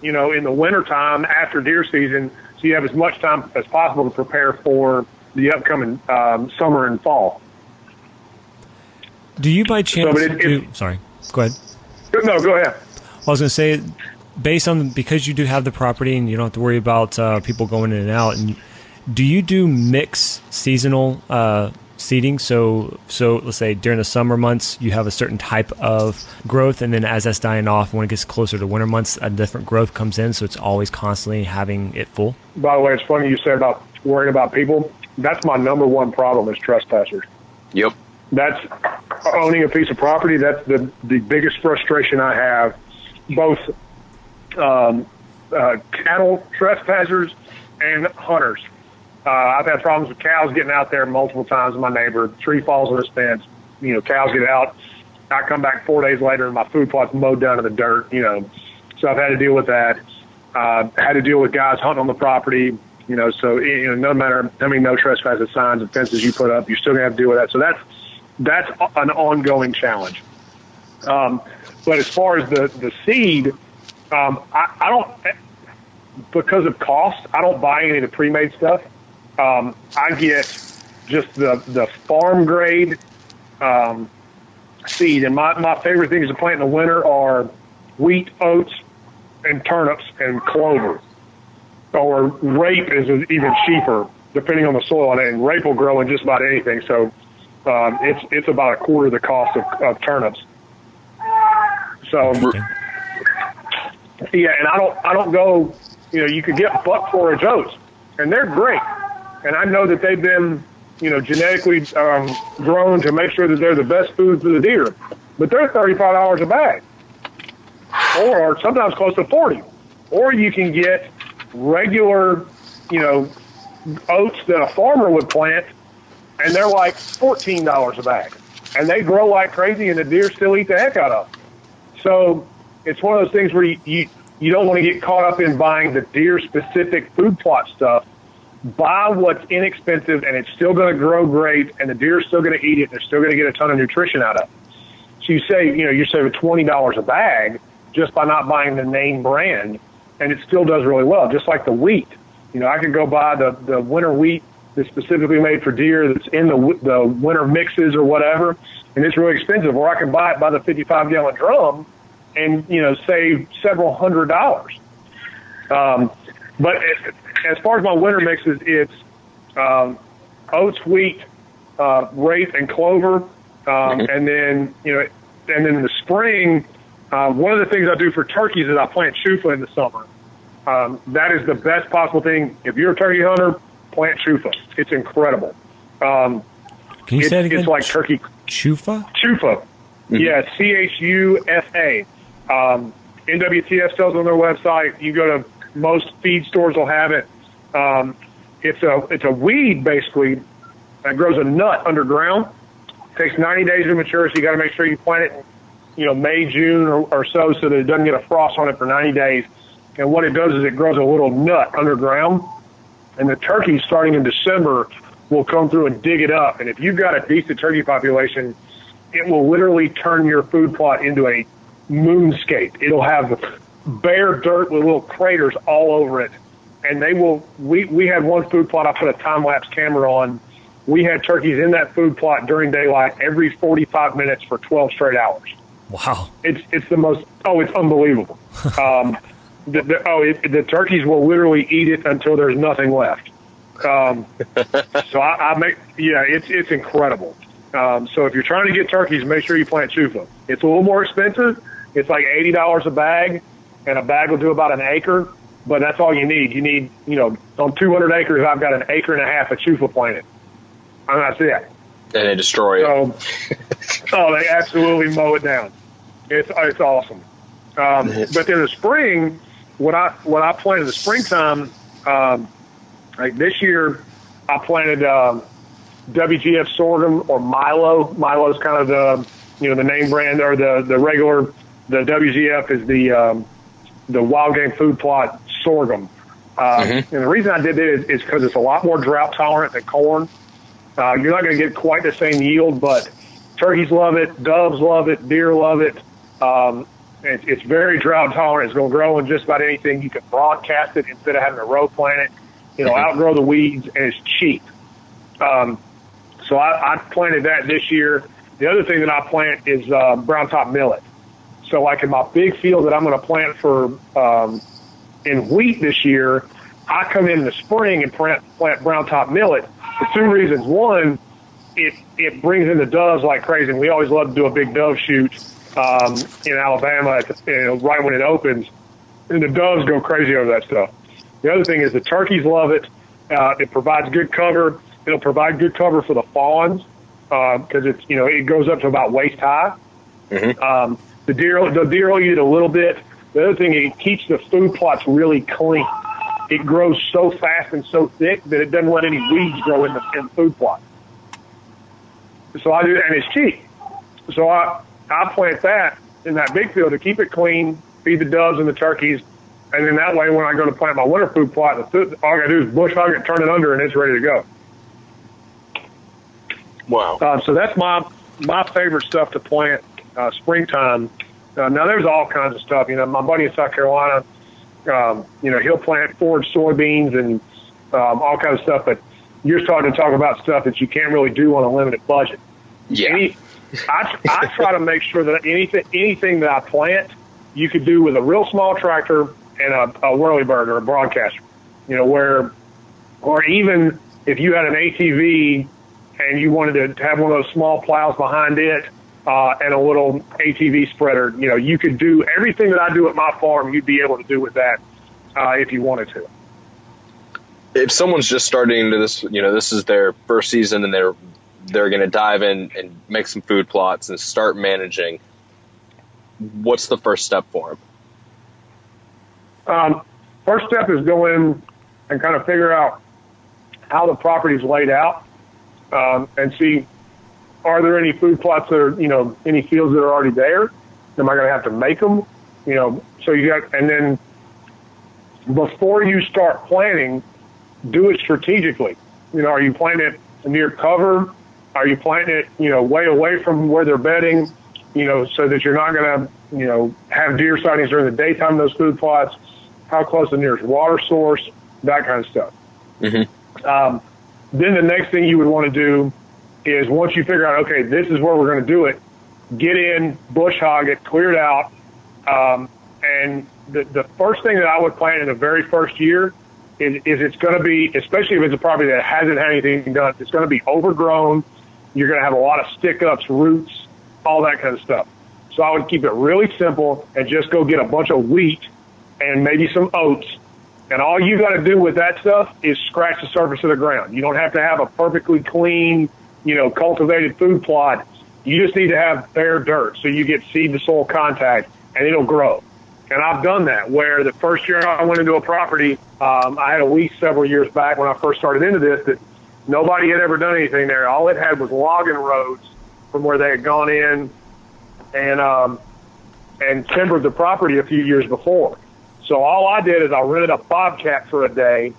you know, in the wintertime after deer season so you have as much time as possible to prepare for the upcoming um, summer and fall. Do you by chance? So, it, do, sorry, go ahead. No, go ahead. I was going to say, based on because you do have the property and you don't have to worry about uh, people going in and out. And do you do mix seasonal uh, seeding? So, so let's say during the summer months you have a certain type of growth, and then as that's dying off, when it gets closer to winter months, a different growth comes in. So it's always constantly having it full. By the way, it's funny you said about worrying about people that's my number one problem is trespassers. Yep. That's owning a piece of property. That's the the biggest frustration I have. Both um, uh, cattle trespassers and hunters. Uh, I've had problems with cows getting out there multiple times. My neighbor tree falls on his fence. You know, cows get out. I come back four days later and my food plot's mowed down to the dirt. You know, so I've had to deal with that. Uh, had to deal with guys hunting on the property you know, so you know, no matter how many no trespassing signs and fences you put up, you're still gonna have to deal with that. So that's that's an ongoing challenge. Um, but as far as the the seed, um, I, I don't because of cost. I don't buy any of the pre-made stuff. Um, I get just the the farm grade um, seed, and my my favorite things to plant in the winter are wheat, oats, and turnips and clover or rape is even cheaper depending on the soil, and rape will grow in just about anything. So um, it's it's about a quarter the cost of, of turnips. So yeah, and I don't I don't go. You know, you could get buck forage oats, and they're great. And I know that they've been you know genetically um, grown to make sure that they're the best food for the deer, but they're thirty five dollars a bag. or sometimes close to 40. Or you can get regular, you know, oats that a farmer would plant, and they're like $14 a bag. And they grow like crazy, and the deer still eat the heck out of them. So it's one of those things where you, you, you don't want to get caught up in buying the deer specific food plot stuff. Buy what's inexpensive and it's still going to grow great and the deer still going to eat it. And they're still going to get a ton of nutrition out of it. So you say, you know, you're saving $20 a bag just by not buying the name brand and it still does really well, just like the wheat. You know, I could go buy the, the winter wheat that's specifically made for deer that's in the, the winter mixes or whatever, and it's really expensive. Or I can buy it by the 55 gallon drum and, you know, save several hundred dollars. Um, but it, as far as my winter mixes, it's um, oats, wheat, uh, rape, and clover. Um, mm-hmm. And then, you know, and then in the spring, uh, one of the things I do for turkeys is I plant chufa in the summer. Um, that is the best possible thing. If you're a turkey hunter, plant chufa. It's incredible. Um, Can you it's, say it again? It's like turkey. Chufa? Chufa. Mm-hmm. Yeah, C H U F A. Um, NWTF sells on their website. You go to most feed stores will have it. Um, it's a it's a weed basically that grows a nut underground. It takes 90 days to mature, so you got to make sure you plant it, in, you know, May June or, or so, so that it doesn't get a frost on it for 90 days. And what it does is it grows a little nut underground, and the turkeys starting in December will come through and dig it up. And if you've got a decent turkey population, it will literally turn your food plot into a moonscape. It'll have bare dirt with little craters all over it. And they will, we, we had one food plot I put a time lapse camera on. We had turkeys in that food plot during daylight every 45 minutes for 12 straight hours. Wow. It's, it's the most, oh, it's unbelievable. [laughs] um, the, the, oh, it, the turkeys will literally eat it until there's nothing left. Um, [laughs] so I, I make, yeah, it's, it's incredible. Um, so if you're trying to get turkeys, make sure you plant chufa. It's a little more expensive. It's like eighty dollars a bag, and a bag will do about an acre. But that's all you need. You need, you know, on 200 acres, I've got an acre and a half of chufa planted, and that's it. And they destroy it. oh, they absolutely mow it down. It's it's awesome. Um, but in the spring, what I what I planted in the springtime, um, like this year, I planted um, WGF sorghum or Milo. Milo is kind of the you know the name brand or the the regular. The WGF is the um, the wild game food plot sorghum. Uh, mm-hmm. And the reason I did that is because it's a lot more drought tolerant than corn. Uh, you're not going to get quite the same yield, but turkeys love it, doves love it, deer love it. Um, it it's very drought tolerant. It's going to grow in just about anything. You can broadcast it instead of having to row plant it. You know, mm-hmm. outgrow the weeds, and it's cheap. Um, so I, I planted that this year. The other thing that I plant is uh, brown top millet. So like in my big field that I'm going to plant for um, in wheat this year, I come in the spring and plant, plant brown top millet for two reasons. One, it it brings in the doves like crazy. And we always love to do a big dove shoot um, in Alabama at the, you know, right when it opens, and the doves go crazy over that stuff. The other thing is the turkeys love it. Uh, it provides good cover. It'll provide good cover for the fawns because uh, it's you know it goes up to about waist high. Mm-hmm. Um, the deer the deer will eat it a little bit. The other thing, it keeps the food plots really clean. It grows so fast and so thick that it doesn't let any weeds grow in the, in the food plot. So I do, and it's cheap. So I I plant that in that big field to keep it clean, feed the doves and the turkeys, and then that way when I go to plant my winter food plot, all I gotta do is bush hog it, turn it under, and it's ready to go. Wow. Uh, so that's my my favorite stuff to plant uh, springtime. Uh, now there's all kinds of stuff. You know, my buddy in South Carolina, um, you know, he'll plant forage soybeans and um, all kinds of stuff. But you're starting to talk about stuff that you can't really do on a limited budget. Yeah. Any, I, I try to make sure that anything anything that I plant, you could do with a real small tractor and a, a whirlybird or a broadcaster. You know, where, or even if you had an ATV and you wanted to have one of those small plows behind it uh, and a little ATV spreader, you know, you could do everything that I do at my farm. You'd be able to do with that uh, if you wanted to. If someone's just starting into this, you know, this is their first season and they're they're going to dive in and make some food plots and start managing. What's the first step for them? Um, first step is go in and kind of figure out how the property is laid out um, and see are there any food plots that are, you know, any fields that are already there? Am I going to have to make them? You know, so you got, and then before you start planting, do it strategically. You know, are you planting it near cover? Are you planting it, you know, way away from where they're bedding? You know, so that you're not going to, you know, have deer sightings during the daytime in those food plots. How close to the nearest water source? That kind of stuff. Mm-hmm. Um, then the next thing you would want to do is once you figure out, okay, this is where we're going to do it, get in, bush hog it, clear it out. Um, and the, the first thing that I would plant in the very first year is, is it's going to be, especially if it's a property that hasn't had anything done, it's going to be overgrown. You're going to have a lot of stick ups, roots, all that kind of stuff. So I would keep it really simple and just go get a bunch of wheat and maybe some oats. And all you got to do with that stuff is scratch the surface of the ground. You don't have to have a perfectly clean, you know, cultivated food plot. You just need to have bare dirt so you get seed to soil contact and it'll grow. And I've done that where the first year I went into a property, um, I had a lease several years back when I first started into this that nobody had ever done anything there. All it had was logging roads from where they had gone in and, um, and timbered the property a few years before. So all I did is I rented a bobcat for a day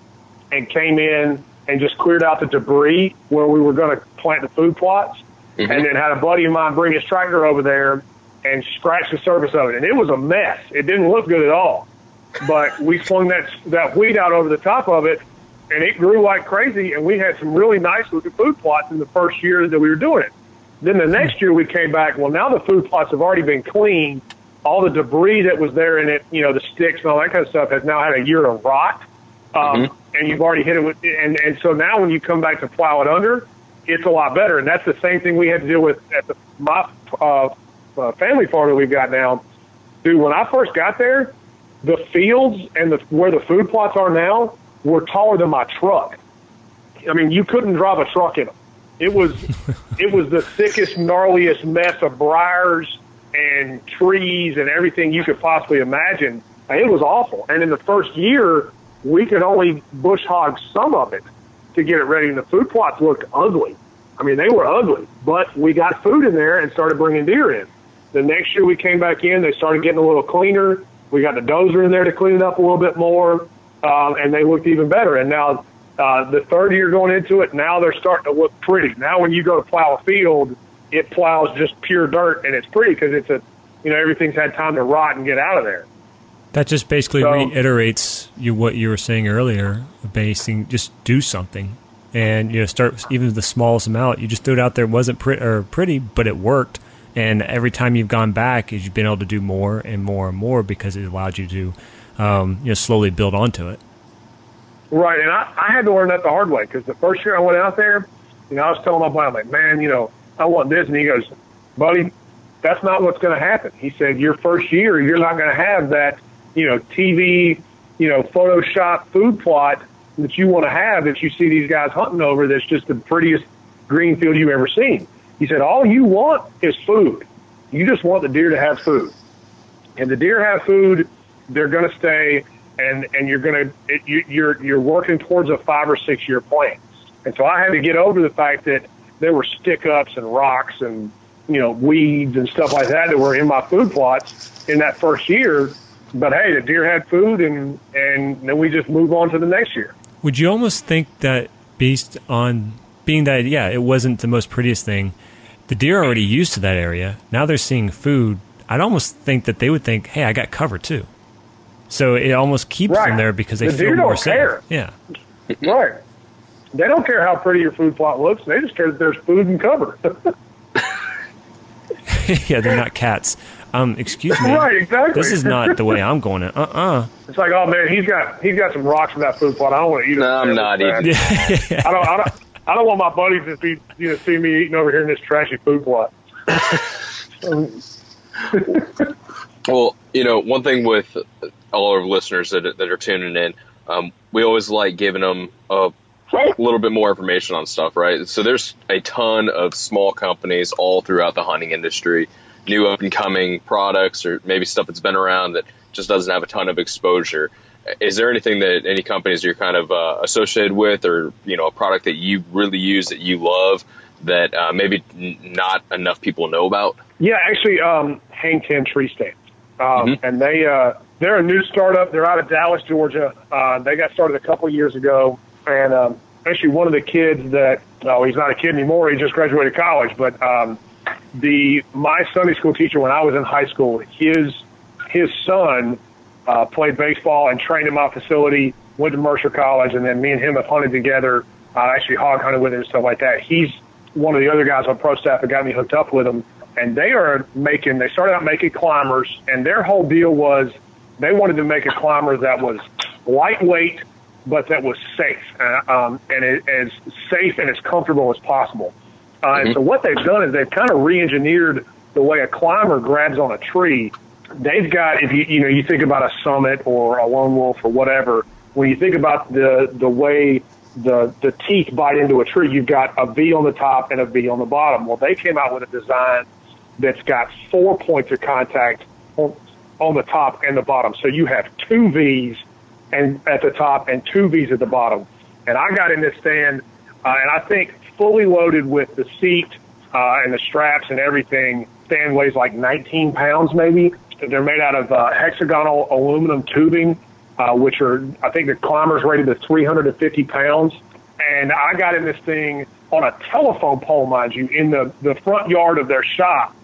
and came in and just cleared out the debris where we were going to plant the food plots, Mhm. and then had a buddy of mine bring his tractor over there and scratch the surface of it, and it was a mess. It didn't look good at all, but we swung that that wheat out over the top of it, and it grew like crazy, and we had some really nice looking food plots in the first year that we were doing it. Then the next year we came back. Well, now the food plots have already been cleaned. All the debris that was there in it, you know, the sticks and all that kind of stuff, has now had a year of rot. Um, Mhm. And you've already hit it with, and and so now when you come back to plow it under, it's a lot better. And that's the same thing we had to deal with at the my uh, uh, family farm that we've got now. Dude, when I first got there, the fields and the where the food plots are now were taller than my truck. I mean, you couldn't drive a truck in them. It was [laughs] it was the thickest, gnarliest mess of briars and trees and everything you could possibly imagine. And It was awful. And in the first year, we could only bush hog some of it to get it ready. And the food plots looked ugly. I mean, they were ugly, but we got food in there and started bringing deer in. The next year we came back in, they started getting a little cleaner. We got the dozer in there to clean it up a little bit more, um, and they looked even better. And now uh, the third year going into it, now they're starting to look pretty. Now when you go to plow a field, it plows just pure dirt, and it's pretty because it's a, you know, everything's had time to rot and get out of there. That just basically So- reiterates you what you were saying earlier, basing just do something, and you know start even with the smallest amount. You just threw it out there. It wasn't pre- or pretty, but it worked. And every time you've gone back, is you've been able to do more and more and more because it allowed you to, um, you know, slowly build onto it. Right, and I, I had to learn that the hard way because the first year I went out there, you know, I was telling my buddy, I'm like, man, you know, I want this, and he goes, buddy, that's not what's going to happen. He said, your first year, you're not going to have that, you know, TV, you know, Photoshop food plot that you want to have that you see these guys hunting over. That's just the prettiest green field you've ever seen. He said, all you want is food. You just want the deer to have food, and the deer have food. They're going to stay and and you're gonna you, you're you're working towards a five or six year plan. And so I had to get over the fact that there were stick ups and rocks and you know weeds and stuff like that that were in my food plots in that first year. But hey, the deer had food, and and then we just move on to the next year. Would you almost think that based on being that, yeah, it wasn't the most prettiest thing, the deer are already used to that area. Now they're seeing food. I'd almost think that they would think, hey, I got cover too. So it almost keeps Right. them there because they The feel deer more safe. care. Yeah. Right. They don't care how pretty your food plot looks. They just care that there's food and cover. [laughs] [laughs] yeah, they're not cats. Um, excuse me. right, exactly. This is not the way I'm going. Uh uh It's like, oh man, he's got he's got some rocks in that food plot. I don't want to eat it. No, I'm not eating. [laughs] I don't, I don't, I don't want my buddies to see, you know, see me eating over here in this trashy food plot. Well, you know, one thing with all our listeners that, that are tuning in, um, we always like giving them a little bit more information on stuff, right? So there's a ton of small companies all throughout the hunting industry new up and coming products or maybe stuff that's been around that just doesn't have a ton of exposure. Is there anything that any companies you're kind of uh, associated with, or you know, a product that you really use that you love that uh, maybe n- not enough people know about? Yeah, actually, um, Hang Ten Tree Stands, um, Mhm. and they uh, they're a new startup. They're out of Dallas, Georgia. Uh, they got started a couple years ago, and um, actually, one of the kids that oh, he's not a kid anymore. He just graduated college, but um, the my Sunday school teacher when I was in high school, his his son uh, played baseball and trained in my facility. Went to Mercer College, and then me and him have hunted together. I actually hog hunted with him and stuff like that. He's one of the other guys on pro staff that got me hooked up with him. And they are making. They started out making climbers, and their whole deal was they wanted to make a climber that was lightweight, but that was safe, uh, um, and it, as safe and as comfortable as possible. Uh, And so what they've done is they've kind of re-engineered the way a climber grabs on a tree. They've got, if you you know, you think about a summit or a lone wolf or whatever. When you think about the the way the the teeth bite into a tree, you've got a V on the top and a V on the bottom. Well, they came out with a design that's got four points of contact on, the top and the bottom. So you have two V's and at the top and two V's at the bottom. And I got in this stand, uh, and I think fully loaded with the seat uh, and the straps and everything. Stand weighs like 19 pounds, maybe. They're made out of uh, hexagonal aluminum tubing, uh, which are I think the climbers rated to 350 pounds. And I got in this thing on a telephone pole, mind you, in the the front yard of their shop,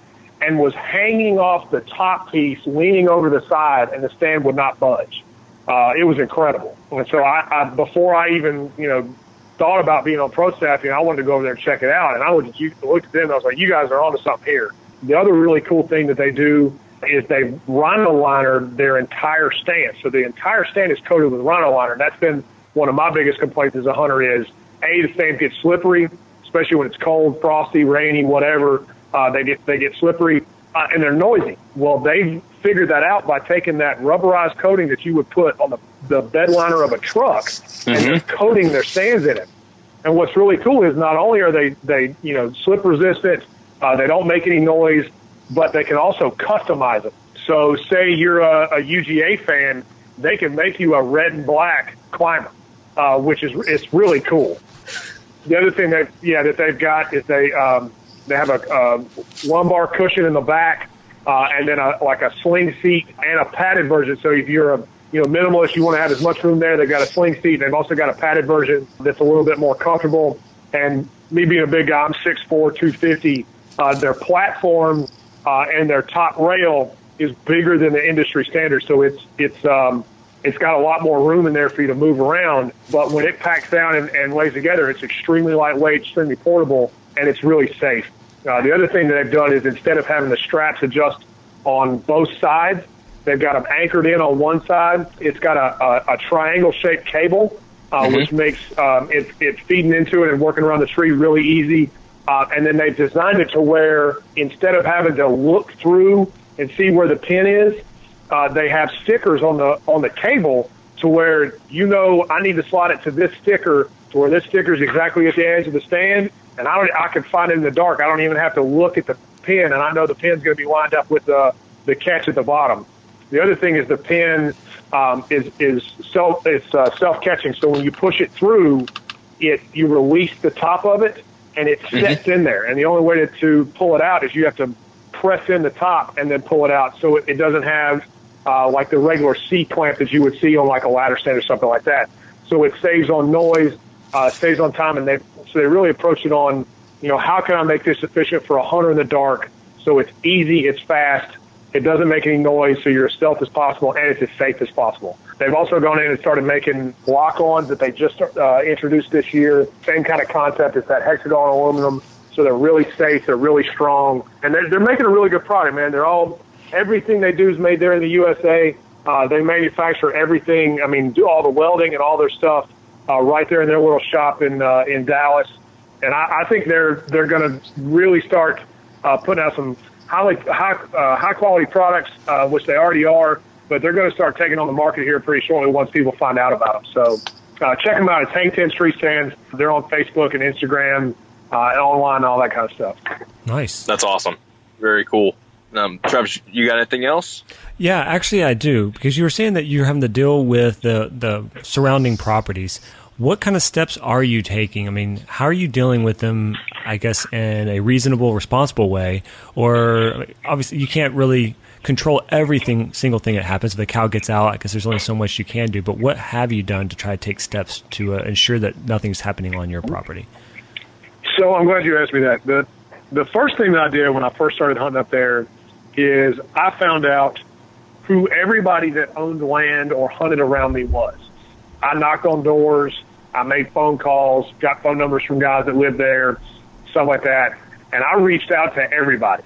and was hanging off the top piece, leaning over the side, and the stand would not budge. Uh, it was incredible. And so I, I, before I even, you know, thought about being on pro staff, you know, I wanted to go over there and check it out. And I looked at you, looked at them, and I was like, you guys are onto something here. The other really cool thing that they do is they rhino liner their entire stand. So the entire stand is coated with rhino liner. That's been one of my biggest complaints as a hunter is a the stand gets slippery, especially when it's cold, frosty, rainy, whatever. Uh, they get they get slippery uh, and they're noisy. Well, they figured that out by taking that rubberized coating that you would put on the the bed liner of a truck and they're coating their stands in it. And what's really cool is not only are they they you know slip resistant, uh, they don't make any noise, but they can also customize them. So say you're a, a UGA fan, they can make you a red and black climber, uh, which is it's really cool. The other thing that yeah that they've got is they um, they have a, a lumbar cushion in the back, uh, and then a, like a sling seat and a padded version. So if you're a you know minimalist, you want to have as much room there. They've got a sling seat. They've also got a padded version that's a little bit more comfortable. And me being a big guy, I'm 6'4", 250. Uh, their platform uh, and their top rail is bigger than the industry standard. So it's it's um, it's got a lot more room in there for you to move around. But when it packs down and, and lays together, it's extremely lightweight, extremely portable, and it's really safe. Uh, the other thing that they've done is instead of having the straps adjust on both sides, they've got them anchored in on one side. It's got a, a, a triangle shaped cable, uh, which makes um, it, it feeding into it and working around the tree really easy. Uh, and then they've designed it to where instead of having to look through and see where the pin is, uh, they have stickers on the on the cable to where you know I need to slide it to this sticker to where this sticker is exactly at the edge of the stand, and I don't I can find it in the dark. I don't even have to look at the pin, and I know the pin's going to be lined up with the the catch at the bottom. The other thing is the pin um, is is self it's uh, self catching. So when you push it through, it you release the top of it, and it sets in there. And the only way to, to pull it out is you have to press in the top and then pull it out, so it, it doesn't have uh, like the regular C clamp that you would see on like a ladder stand or something like that. So it saves on noise, uh, saves on time, and they so they really approach it on you know how can I make this efficient for a hunter in the dark so it's easy, it's fast, it doesn't make any noise, so you're as stealth as possible, and it's as safe as possible. They've also gone in and started making lock-ons that they just uh, introduced this year. Same kind of concept as that hexagonal aluminum. So they're really safe, they're really strong, and they're, they're making a really good product, man. They're all everything they do is made there in the USA. Uh, they manufacture everything. I mean, do all the welding and all their stuff uh, right there in their little shop in uh, in Dallas. And I, I think they're they're going to really start uh, putting out some highly high uh, high quality products, uh, which they already are. But they're going to start taking on the market here pretty shortly once people find out about them. So uh, check them out. It's Hang Ten Tree Stands. They're on Facebook and Instagram, uh, and online, and all that kind of stuff. Nice. That's awesome. Very cool. Um, Travis, you got anything else? Yeah, actually, I do because you were saying that you're having to deal with the the surrounding properties. What kind of steps are you taking? I mean, how are you dealing with them? I guess in a reasonable, responsible way, or obviously you can't really control everything single thing that happens. If the cow gets out, I guess there's only so much you can do. But what have you done to try to take steps to uh, ensure that nothing's happening on your property? So I'm glad you asked me that. The the first thing that I did when I first started hunting up there is I found out who everybody that owned land or hunted around me was. I knocked on doors, I made phone calls, got phone numbers from guys that lived there, stuff like that, and I reached out to everybody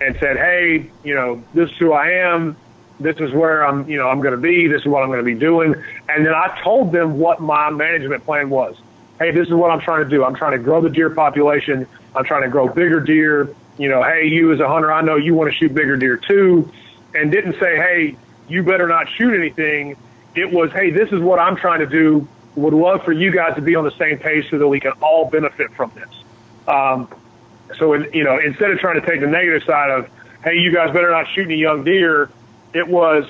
and said, "Hey, you know, this is who I am. This is where I'm, you know, I'm going to be. This is what I'm going to be doing." And then I told them what my management plan was. Hey, this is what I'm trying to do. I'm trying to grow the deer population. I'm trying to grow bigger deer. You know, hey, you as a hunter, I know you want to shoot bigger deer too. And didn't say, hey, you better not shoot anything. It was, hey, this is what I'm trying to do. Would love for you guys to be on the same page so that we can all benefit from this. Um, so, in, you know, instead of trying to take the negative side of, hey, you guys better not shoot any young deer, it was,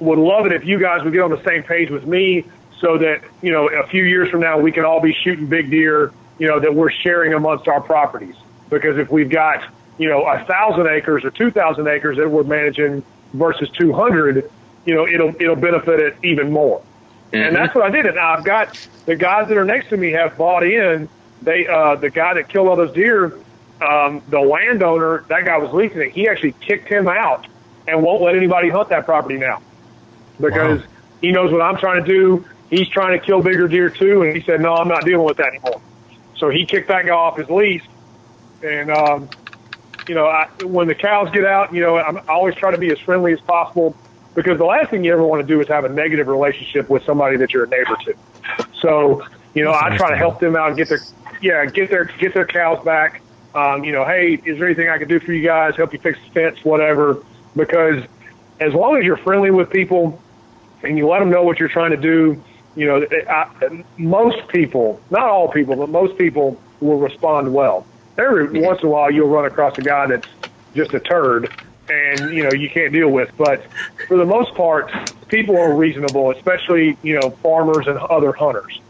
would love it if you guys would get on the same page with me so that, you know, a few years from now, we can all be shooting big deer, you know, that we're sharing amongst our properties. Because if we've got, you know, a thousand acres or 2,000 acres that we're managing versus 200, you know, it'll, it'll benefit it even more. Mm-hmm. And that's what I did. And I've got the guys that are next to me have bought in. They, uh, the guy that killed all those deer, um, the landowner, that guy was leasing it. He actually kicked him out and won't let anybody hunt that property now because wow. he knows what I'm trying to do. He's trying to kill bigger deer too, and he said, "No, I'm not dealing with that anymore." So he kicked that guy off his lease, and um, you know, I, when the cows get out, you know, I'm, I always try to be as friendly as possible because the last thing you ever want to do is have a negative relationship with somebody that you're a neighbor to. So, you know, That's I try to help them out and get their, yeah, get their get their cows back. Um, you know, hey, is there anything I can do for you guys? Help you fix the fence, whatever. Because as long as you're friendly with people and you let them know what you're trying to do, you know, I, most people, not all people, but most people will respond well. Every once in a while, you'll run across a guy that's just a turd, and you know you can't deal with. But for the most part, people are reasonable, especially you know farmers and other hunters.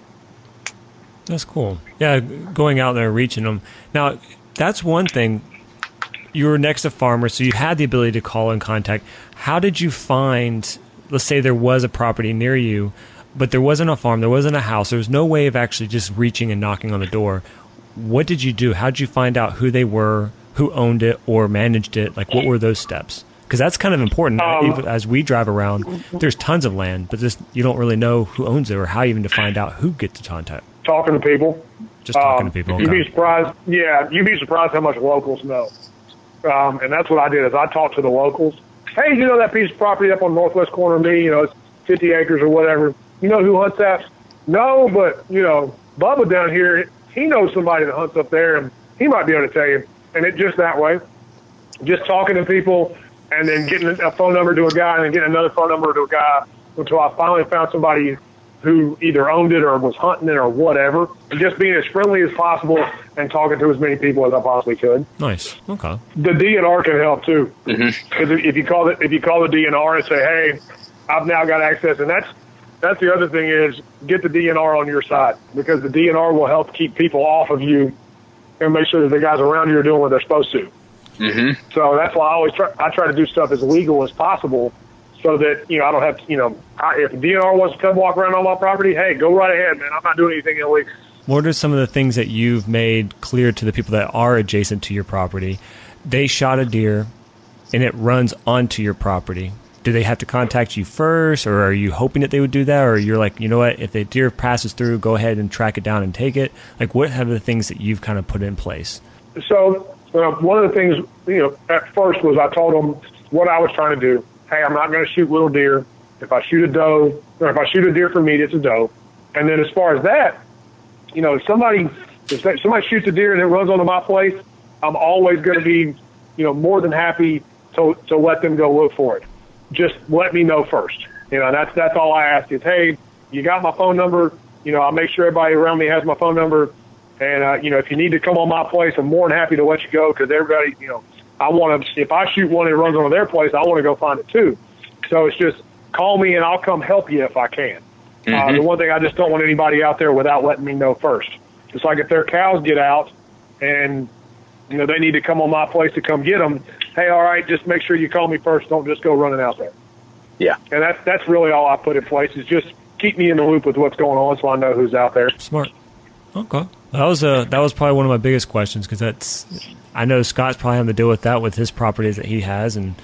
That's cool. Yeah, going out there reaching them. Now, that's one thing. You were next to farmers, so you had the ability to call and contact. How did you find? Let's say there was a property near you but there wasn't a farm, there wasn't a house, there was no way of actually just reaching and knocking on the door. What did you do? How did you find out who they were, who owned it or managed it? Like, what were those steps? Because that's kind of important. Um, As we drive around, there's tons of land, but you don't really know who owns it or how even to find out who gets to contact. Talking to people. Just talking um, to people. Okay. You'd be surprised. Yeah, you'd be surprised how much locals know. Um, and that's what I did is I talked to the locals. Hey, you know that piece of property up on the northwest corner of me? You know, it's 50 acres or whatever you know who hunts that? No, but you know, Bubba down here, he knows somebody that hunts up there, and he might be able to tell you. And it just that way, just talking to people, and then getting a phone number to a guy, and then getting another phone number to a guy until I finally found somebody who either owned it or was hunting it or whatever, and just being as friendly as possible and talking to as many people as I possibly could. Nice. Okay. The DNR can help too, because mm-hmm. if you call it if you call the DNR and say, "Hey, I've now got access," and that's that's the other thing is get the DNR on your side because the DNR will help keep people off of you and make sure that the guys around you are doing what they're supposed to. Mm-hmm. So that's why I always try. I try to do stuff as legal as possible, so that you know I don't have to. You know, I, if the DNR wants to come walk around on my property, hey, go right ahead, man. I'm not doing anything illegal. What are some of the things that you've made clear to the people that are adjacent to your property? They shot a deer, and it runs onto your property do they have to contact you first, or are you hoping that they would do that, or you're like, you know what, if the deer passes through, go ahead and track it down and take it? Like, what have the things that you've kind of put in place? So, uh, one of the things, you know, at first was I told them what I was trying to do. Hey, I'm not going to shoot little deer. If I shoot a doe, or if I shoot a deer for meat, it's a doe. And then as far as that, you know, if somebody if somebody shoots a deer and it runs onto my place, I'm always going to be, you know, more than happy to to let them go look for it just let me know first. You know, that's that's all I ask is, hey, you got my phone number. You know, I'll make sure everybody around me has my phone number. And uh, you know, if you need to come on my place, I'm more than happy to let you go because everybody, you know, I want to. If I shoot one and it runs over their place, I want to go find it too. So it's just call me and I'll come help you if I can. Uh, Mhm. the one thing I just don't want anybody out there without letting me know first. It's like if their cows get out and you know they need to come on my place to come get them. Hey, all right, just make sure you call me first. Don't just go running out there. Yeah. And that's that's really all I put in place is just keep me in the loop with what's going on so I know who's out there. Smart. Okay. That was uh that was probably one of my biggest questions because that's I know Scott's probably having to deal with that with his properties that he has, and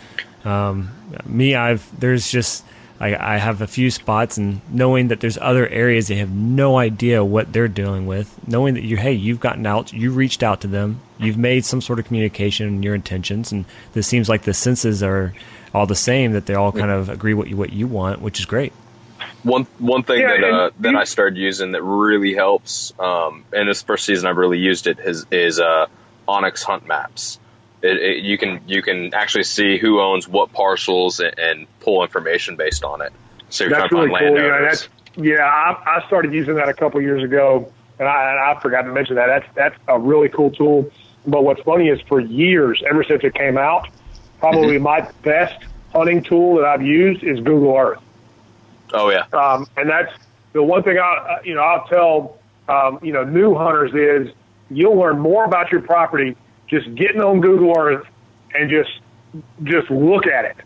um, me, I've there's just I, I have a few spots, and knowing that there's other areas they have no idea what they're dealing with, knowing that you hey you've gotten out, you reached out to them, you've made some sort of communication in your intentions, and this seems like the senses are all the same that they all kind of agree what you what you want, which is great. One one thing Yeah, that and uh, that I started using that really helps, um, and this first season I've really used it is is uh, onX Hunt Maps. It, it, you can you can actually see who owns what parcels and, and pull information based on it. So you're That's trying really cool. Yeah, landowners. that's yeah. I, I started using that a couple years ago, and I, and I forgot to mention that. That's that's a really cool tool. But what's funny is for years, ever since it came out, probably Mm-hmm. my best hunting tool that I've used is Google Earth. oh yeah, Um, and that's the one thing I, you know, I'll tell, um, you know, new hunters is you'll learn more about your property just getting on Google Earth and just, just look at it.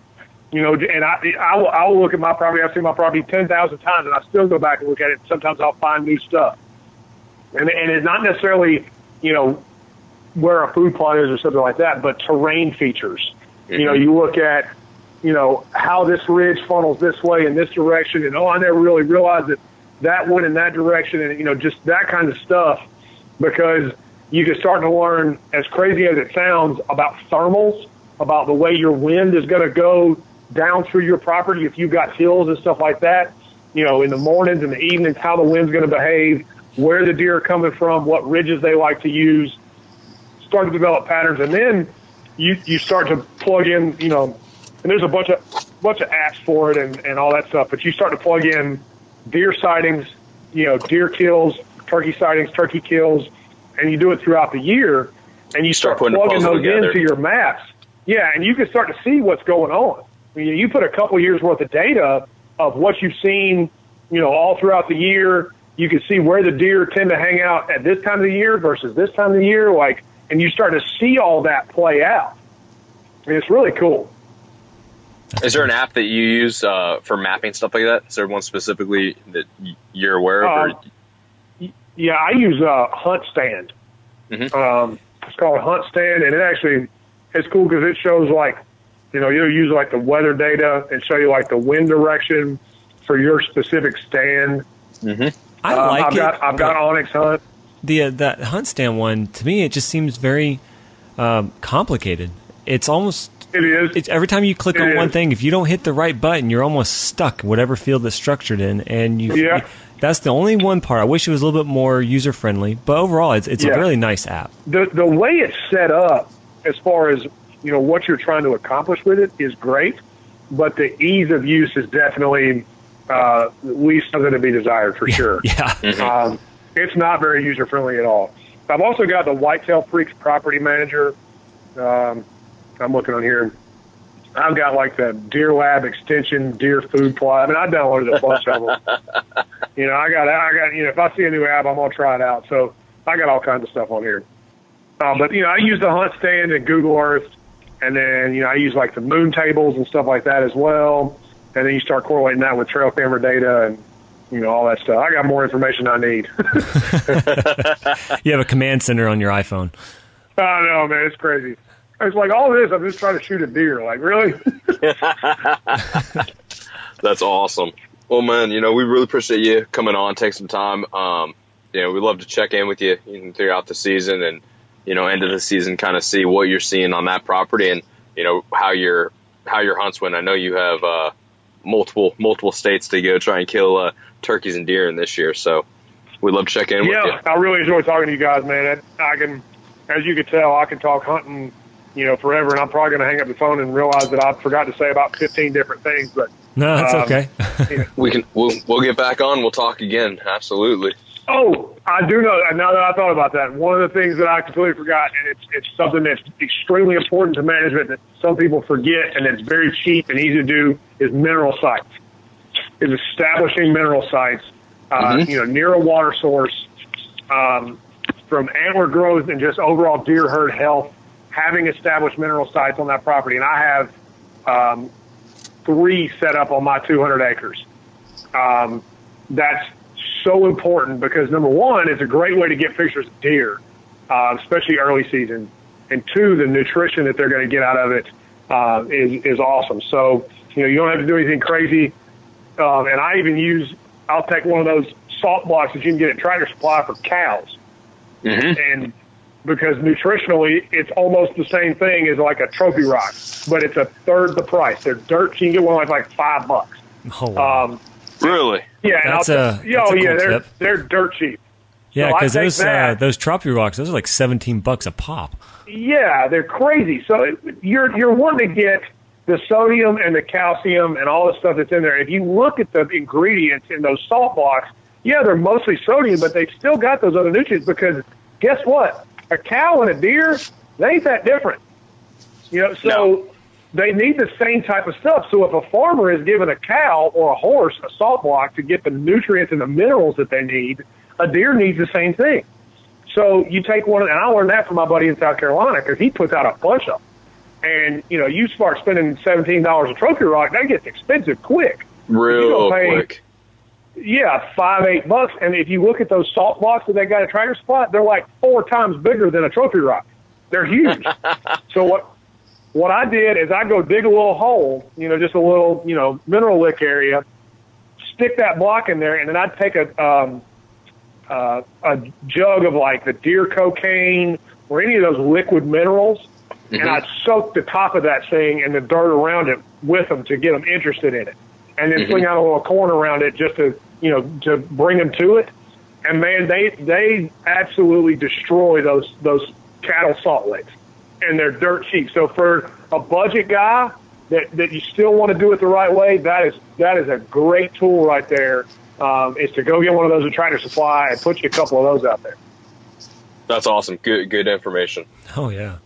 You know, and I, I will, I will look at my property. I've seen my property 10,000 times and I still go back and look at it. Sometimes I'll find new stuff. And, and it's not necessarily, you know, where a food plot is or something like that, but terrain features. You know, mm-hmm. you look at, you know, how this ridge funnels this way in this direction, and oh, I never really realized that that went in that direction, and you know, just that kind of stuff, because you can start to learn, as crazy as it sounds, about thermals, about the way your wind is going to go down through your property if you've got hills and stuff like that. You know, in the mornings and the evenings, how the wind's going to behave, where the deer are coming from, what ridges they like to use. Start to develop patterns, and then you you start to plug in, you know, and there's a bunch of bunch of apps for it and, and all that stuff. But you start to plug in deer sightings, you know, deer kills, turkey sightings, turkey kills, and you do it throughout the year, and you Start start, putting plugging those together. into your maps. Yeah, and you can start to see what's going on. I mean, you put a couple years worth of data of what you've seen, you know, all throughout the year. You can see where the deer tend to hang out at this time of the year versus this time of the year, like, and you start to see all that play out. I mean, it's really cool. Is there an app that you use uh, for mapping stuff like that? Is there one specifically that you're aware of? Um, Yeah, I use uh, HuntStand. Mhm. Um, it's called HuntStand, and it actually it's cool because it shows like, you know, you'll use like the weather data and show you like the wind direction for your specific stand. I Uh, like I've it. got I've got but onX Hunt. the uh, that HuntStand one to me. It just seems very um, complicated. It's almost It is. it's every time you click It on one thing, if you don't hit the right button, you're almost stuck whatever field it's structured in, and you. Yeah. That's the only one part. I wish it was a little bit more user friendly, but overall, it's it's Yeah. a really nice app. the the way it's set up, as far as you know, what you're trying to accomplish with it is great, but the ease of use is definitely uh, leaves something to be desired for [laughs] sure. [laughs] Yeah, Um, it's not very user friendly at all. I've also got the Whitetail Freaks Property Manager. Um, I'm looking on here. I've got like the Deer Lab Extension Deer Food Plot. I mean, I downloaded a bunch of them. [laughs] You know, I got, I got, you know, if I see a new app, I'm gonna try it out. So I got all kinds of stuff on here. Um, but you know, I use the HuntStand and Google Earth, and then you know, I use like the moon tables and stuff like that as well. And then you start correlating that with trail camera data and you know all that stuff. I got more information I need. [laughs] you have a command center on your iPhone. I know, man, it's crazy. It's like all this. I'm just trying to shoot a deer. Like really? [laughs] [laughs] That's awesome. Well, man, you know, we really appreciate you coming on, take some time. Um, you know, we love to check in with you, throughout the season and, you know, end of the season, kind of see what you're seeing on that property and, you know, how your, how your hunts went. I know you have, uh, multiple, multiple states to go try and kill, uh, turkeys and deer in this year. So we'd love to check in with you. yeah, I really enjoy talking to you guys, man. I I can, as you can tell, I can talk hunting, you know, forever, and I'm probably going to hang up the phone and realize that I forgot to say about 15 different things. But No, that's Um, okay. We can, we'll, we'll get back on. We'll talk again. Absolutely. Oh, I do know. Now that I thought about that, one of the things that I completely forgot, and it's it's something that's extremely important to management that some people forget, and it's very cheap and easy to do, is mineral sites. Is establishing mineral sites, uh, mm-hmm. you know, near a water source, um, from antler growth and just overall deer herd health. Having established mineral sites on that property, and I have um, three set up on my 200 acres. Um, that's so important because number one, it's a great way to get pictures of deer, uh, especially early season, and two, the nutrition that they're going to get out of it uh, is is awesome. So you know you don't have to do anything crazy, um, and I even use I'll take one of those salt blocks that you can get at Tractor Supply for cows, mm-hmm. and because nutritionally it's almost the same thing as like a trophy rock, but it's a third the price. They're dirt. Cheap. You can get one like like five bucks. Oh, wow. um, Really? Yeah, that's a, yeah, that's oh, a cool yeah, they're tip. they're dirt cheap. Yeah, because take those uh, those trophy rocks, those are like seventeen bucks a pop. Yeah, they're crazy. So it- you're you're wanting to get the sodium and the calcium and all the stuff that's in there. If you look at the ingredients in those salt blocks, yeah, they're mostly sodium, but they've still got those other nutrients because guess what? A cow and a deer, they ain't that different. You know, so No. they need the same type of stuff. So if a farmer is giving a cow or a horse a salt block to get the nutrients and the minerals that they need, a deer needs the same thing. So you take one, and I learned that from my buddy in South Carolina because he puts out a bunch of them. And you know, you start spending seventeen dollars a trophy rock, that gets expensive quick. Real pay- quick. Yeah, five, eight bucks. And if you look at those salt blocks that they got at Tractor Supply, they're like four times bigger than a trophy rock. They're huge. [laughs] so what what I did is I go dig a little hole, you know, just a little, you know, mineral lick area, stick that block in there, and then I'd take a um, uh, a jug of like the deer cocaine or any of those liquid minerals, and I'd soak the top of that thing and the dirt around it with them to get them interested in it, and then swing out a little corn around it just to you know to bring them to it. And man, they they absolutely destroy those those cattle salt licks, and they're dirt cheap. So for a budget guy that that you still want to do it the right way, that is that is a great tool right there. Um, is to go get one of those at Tractor Supply and put you a couple of those out there. That's awesome. Good good information. Oh yeah.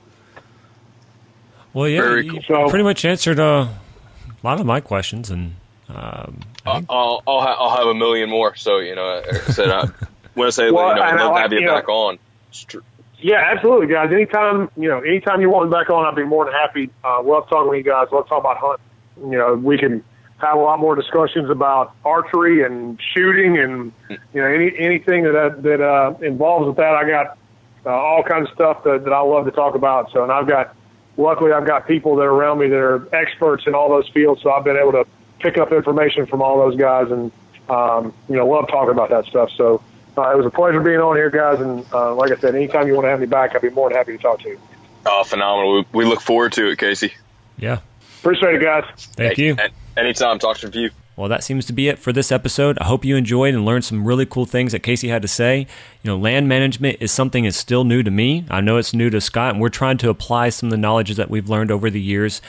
Well, yeah, Very you cool. So- pretty much answered uh, a lot of my questions, and um, I think, I'll I'll, ha- I'll have a million more. So you know, I said I [laughs] want to say Well, you know, I'd love to have you you know- back on. Tr- Yeah, absolutely, guys. Anytime you know, anytime you want me back on, I'd be more than happy. Uh, love talking with you guys. Love talking about hunting. You know, we can have a lot more discussions about archery and shooting, and you know, any anything that that uh, involves with that. I got uh, all kinds of stuff that, that I love to talk about. So, and I've got, luckily, I've got people that are around me that are experts in all those fields. So I've been able to pick up information from all those guys, and um, you know, love talking about that stuff. So. Uh, it was a pleasure being on here, guys. And uh, like I said, anytime you want to have me back, I'd be more than happy to talk to you. oh, phenomenal. We, we look forward to it, Casey. yeah. Appreciate it, guys. Thank Hey, you. an- Anytime. Talk to you. Well, that seems to be it for this episode. I hope you enjoyed and learned some really cool things that Casey had to say. You know, land management is something that's still new to me. I know it's new to Scott, and we're trying to apply some of the knowledge that we've learned over the years.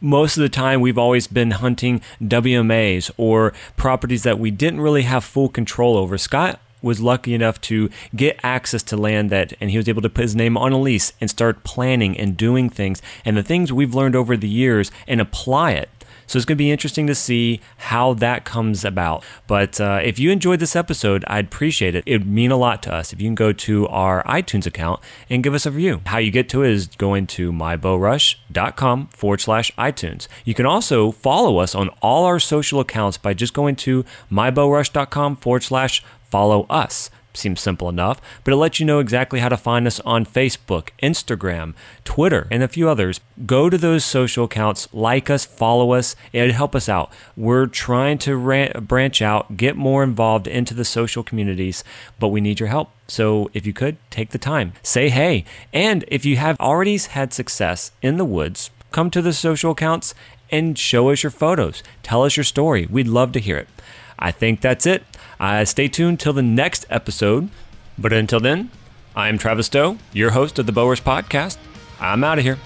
Most of the time, we've always been hunting WMAs or properties that we didn't really have full control over. Scott was lucky enough to get access to land that and he was able to put his name on a lease and start planning and doing things and the things we've learned over the years and apply it so it's going to be interesting to see how that comes about. But uh, if you enjoyed this episode, I'd appreciate it. It would mean a lot to us if you can go to our iTunes account and give us a review. How you get to it is going to mybowrush.com forward slash iTunes. You can also follow us on all our social accounts by just going to mybowrush.com forward slash follow us. Seems simple enough, but it lets you know exactly how to find us on Facebook, Instagram, Twitter, and a few others. Go to those social accounts, like us, follow us. It'd help us out. We're trying to ran- branch out, get more involved into the social communities, but we need your help. So if you could, take the time, say hey. And if you have already had success in the woods, come to the social accounts and show us your photos. Tell us your story. We'd love to hear it. I think that's it. Uh, stay tuned till the next episode. But until then, I'm Travis Stowe, your host of the BowRush Podcast. I'm out of here.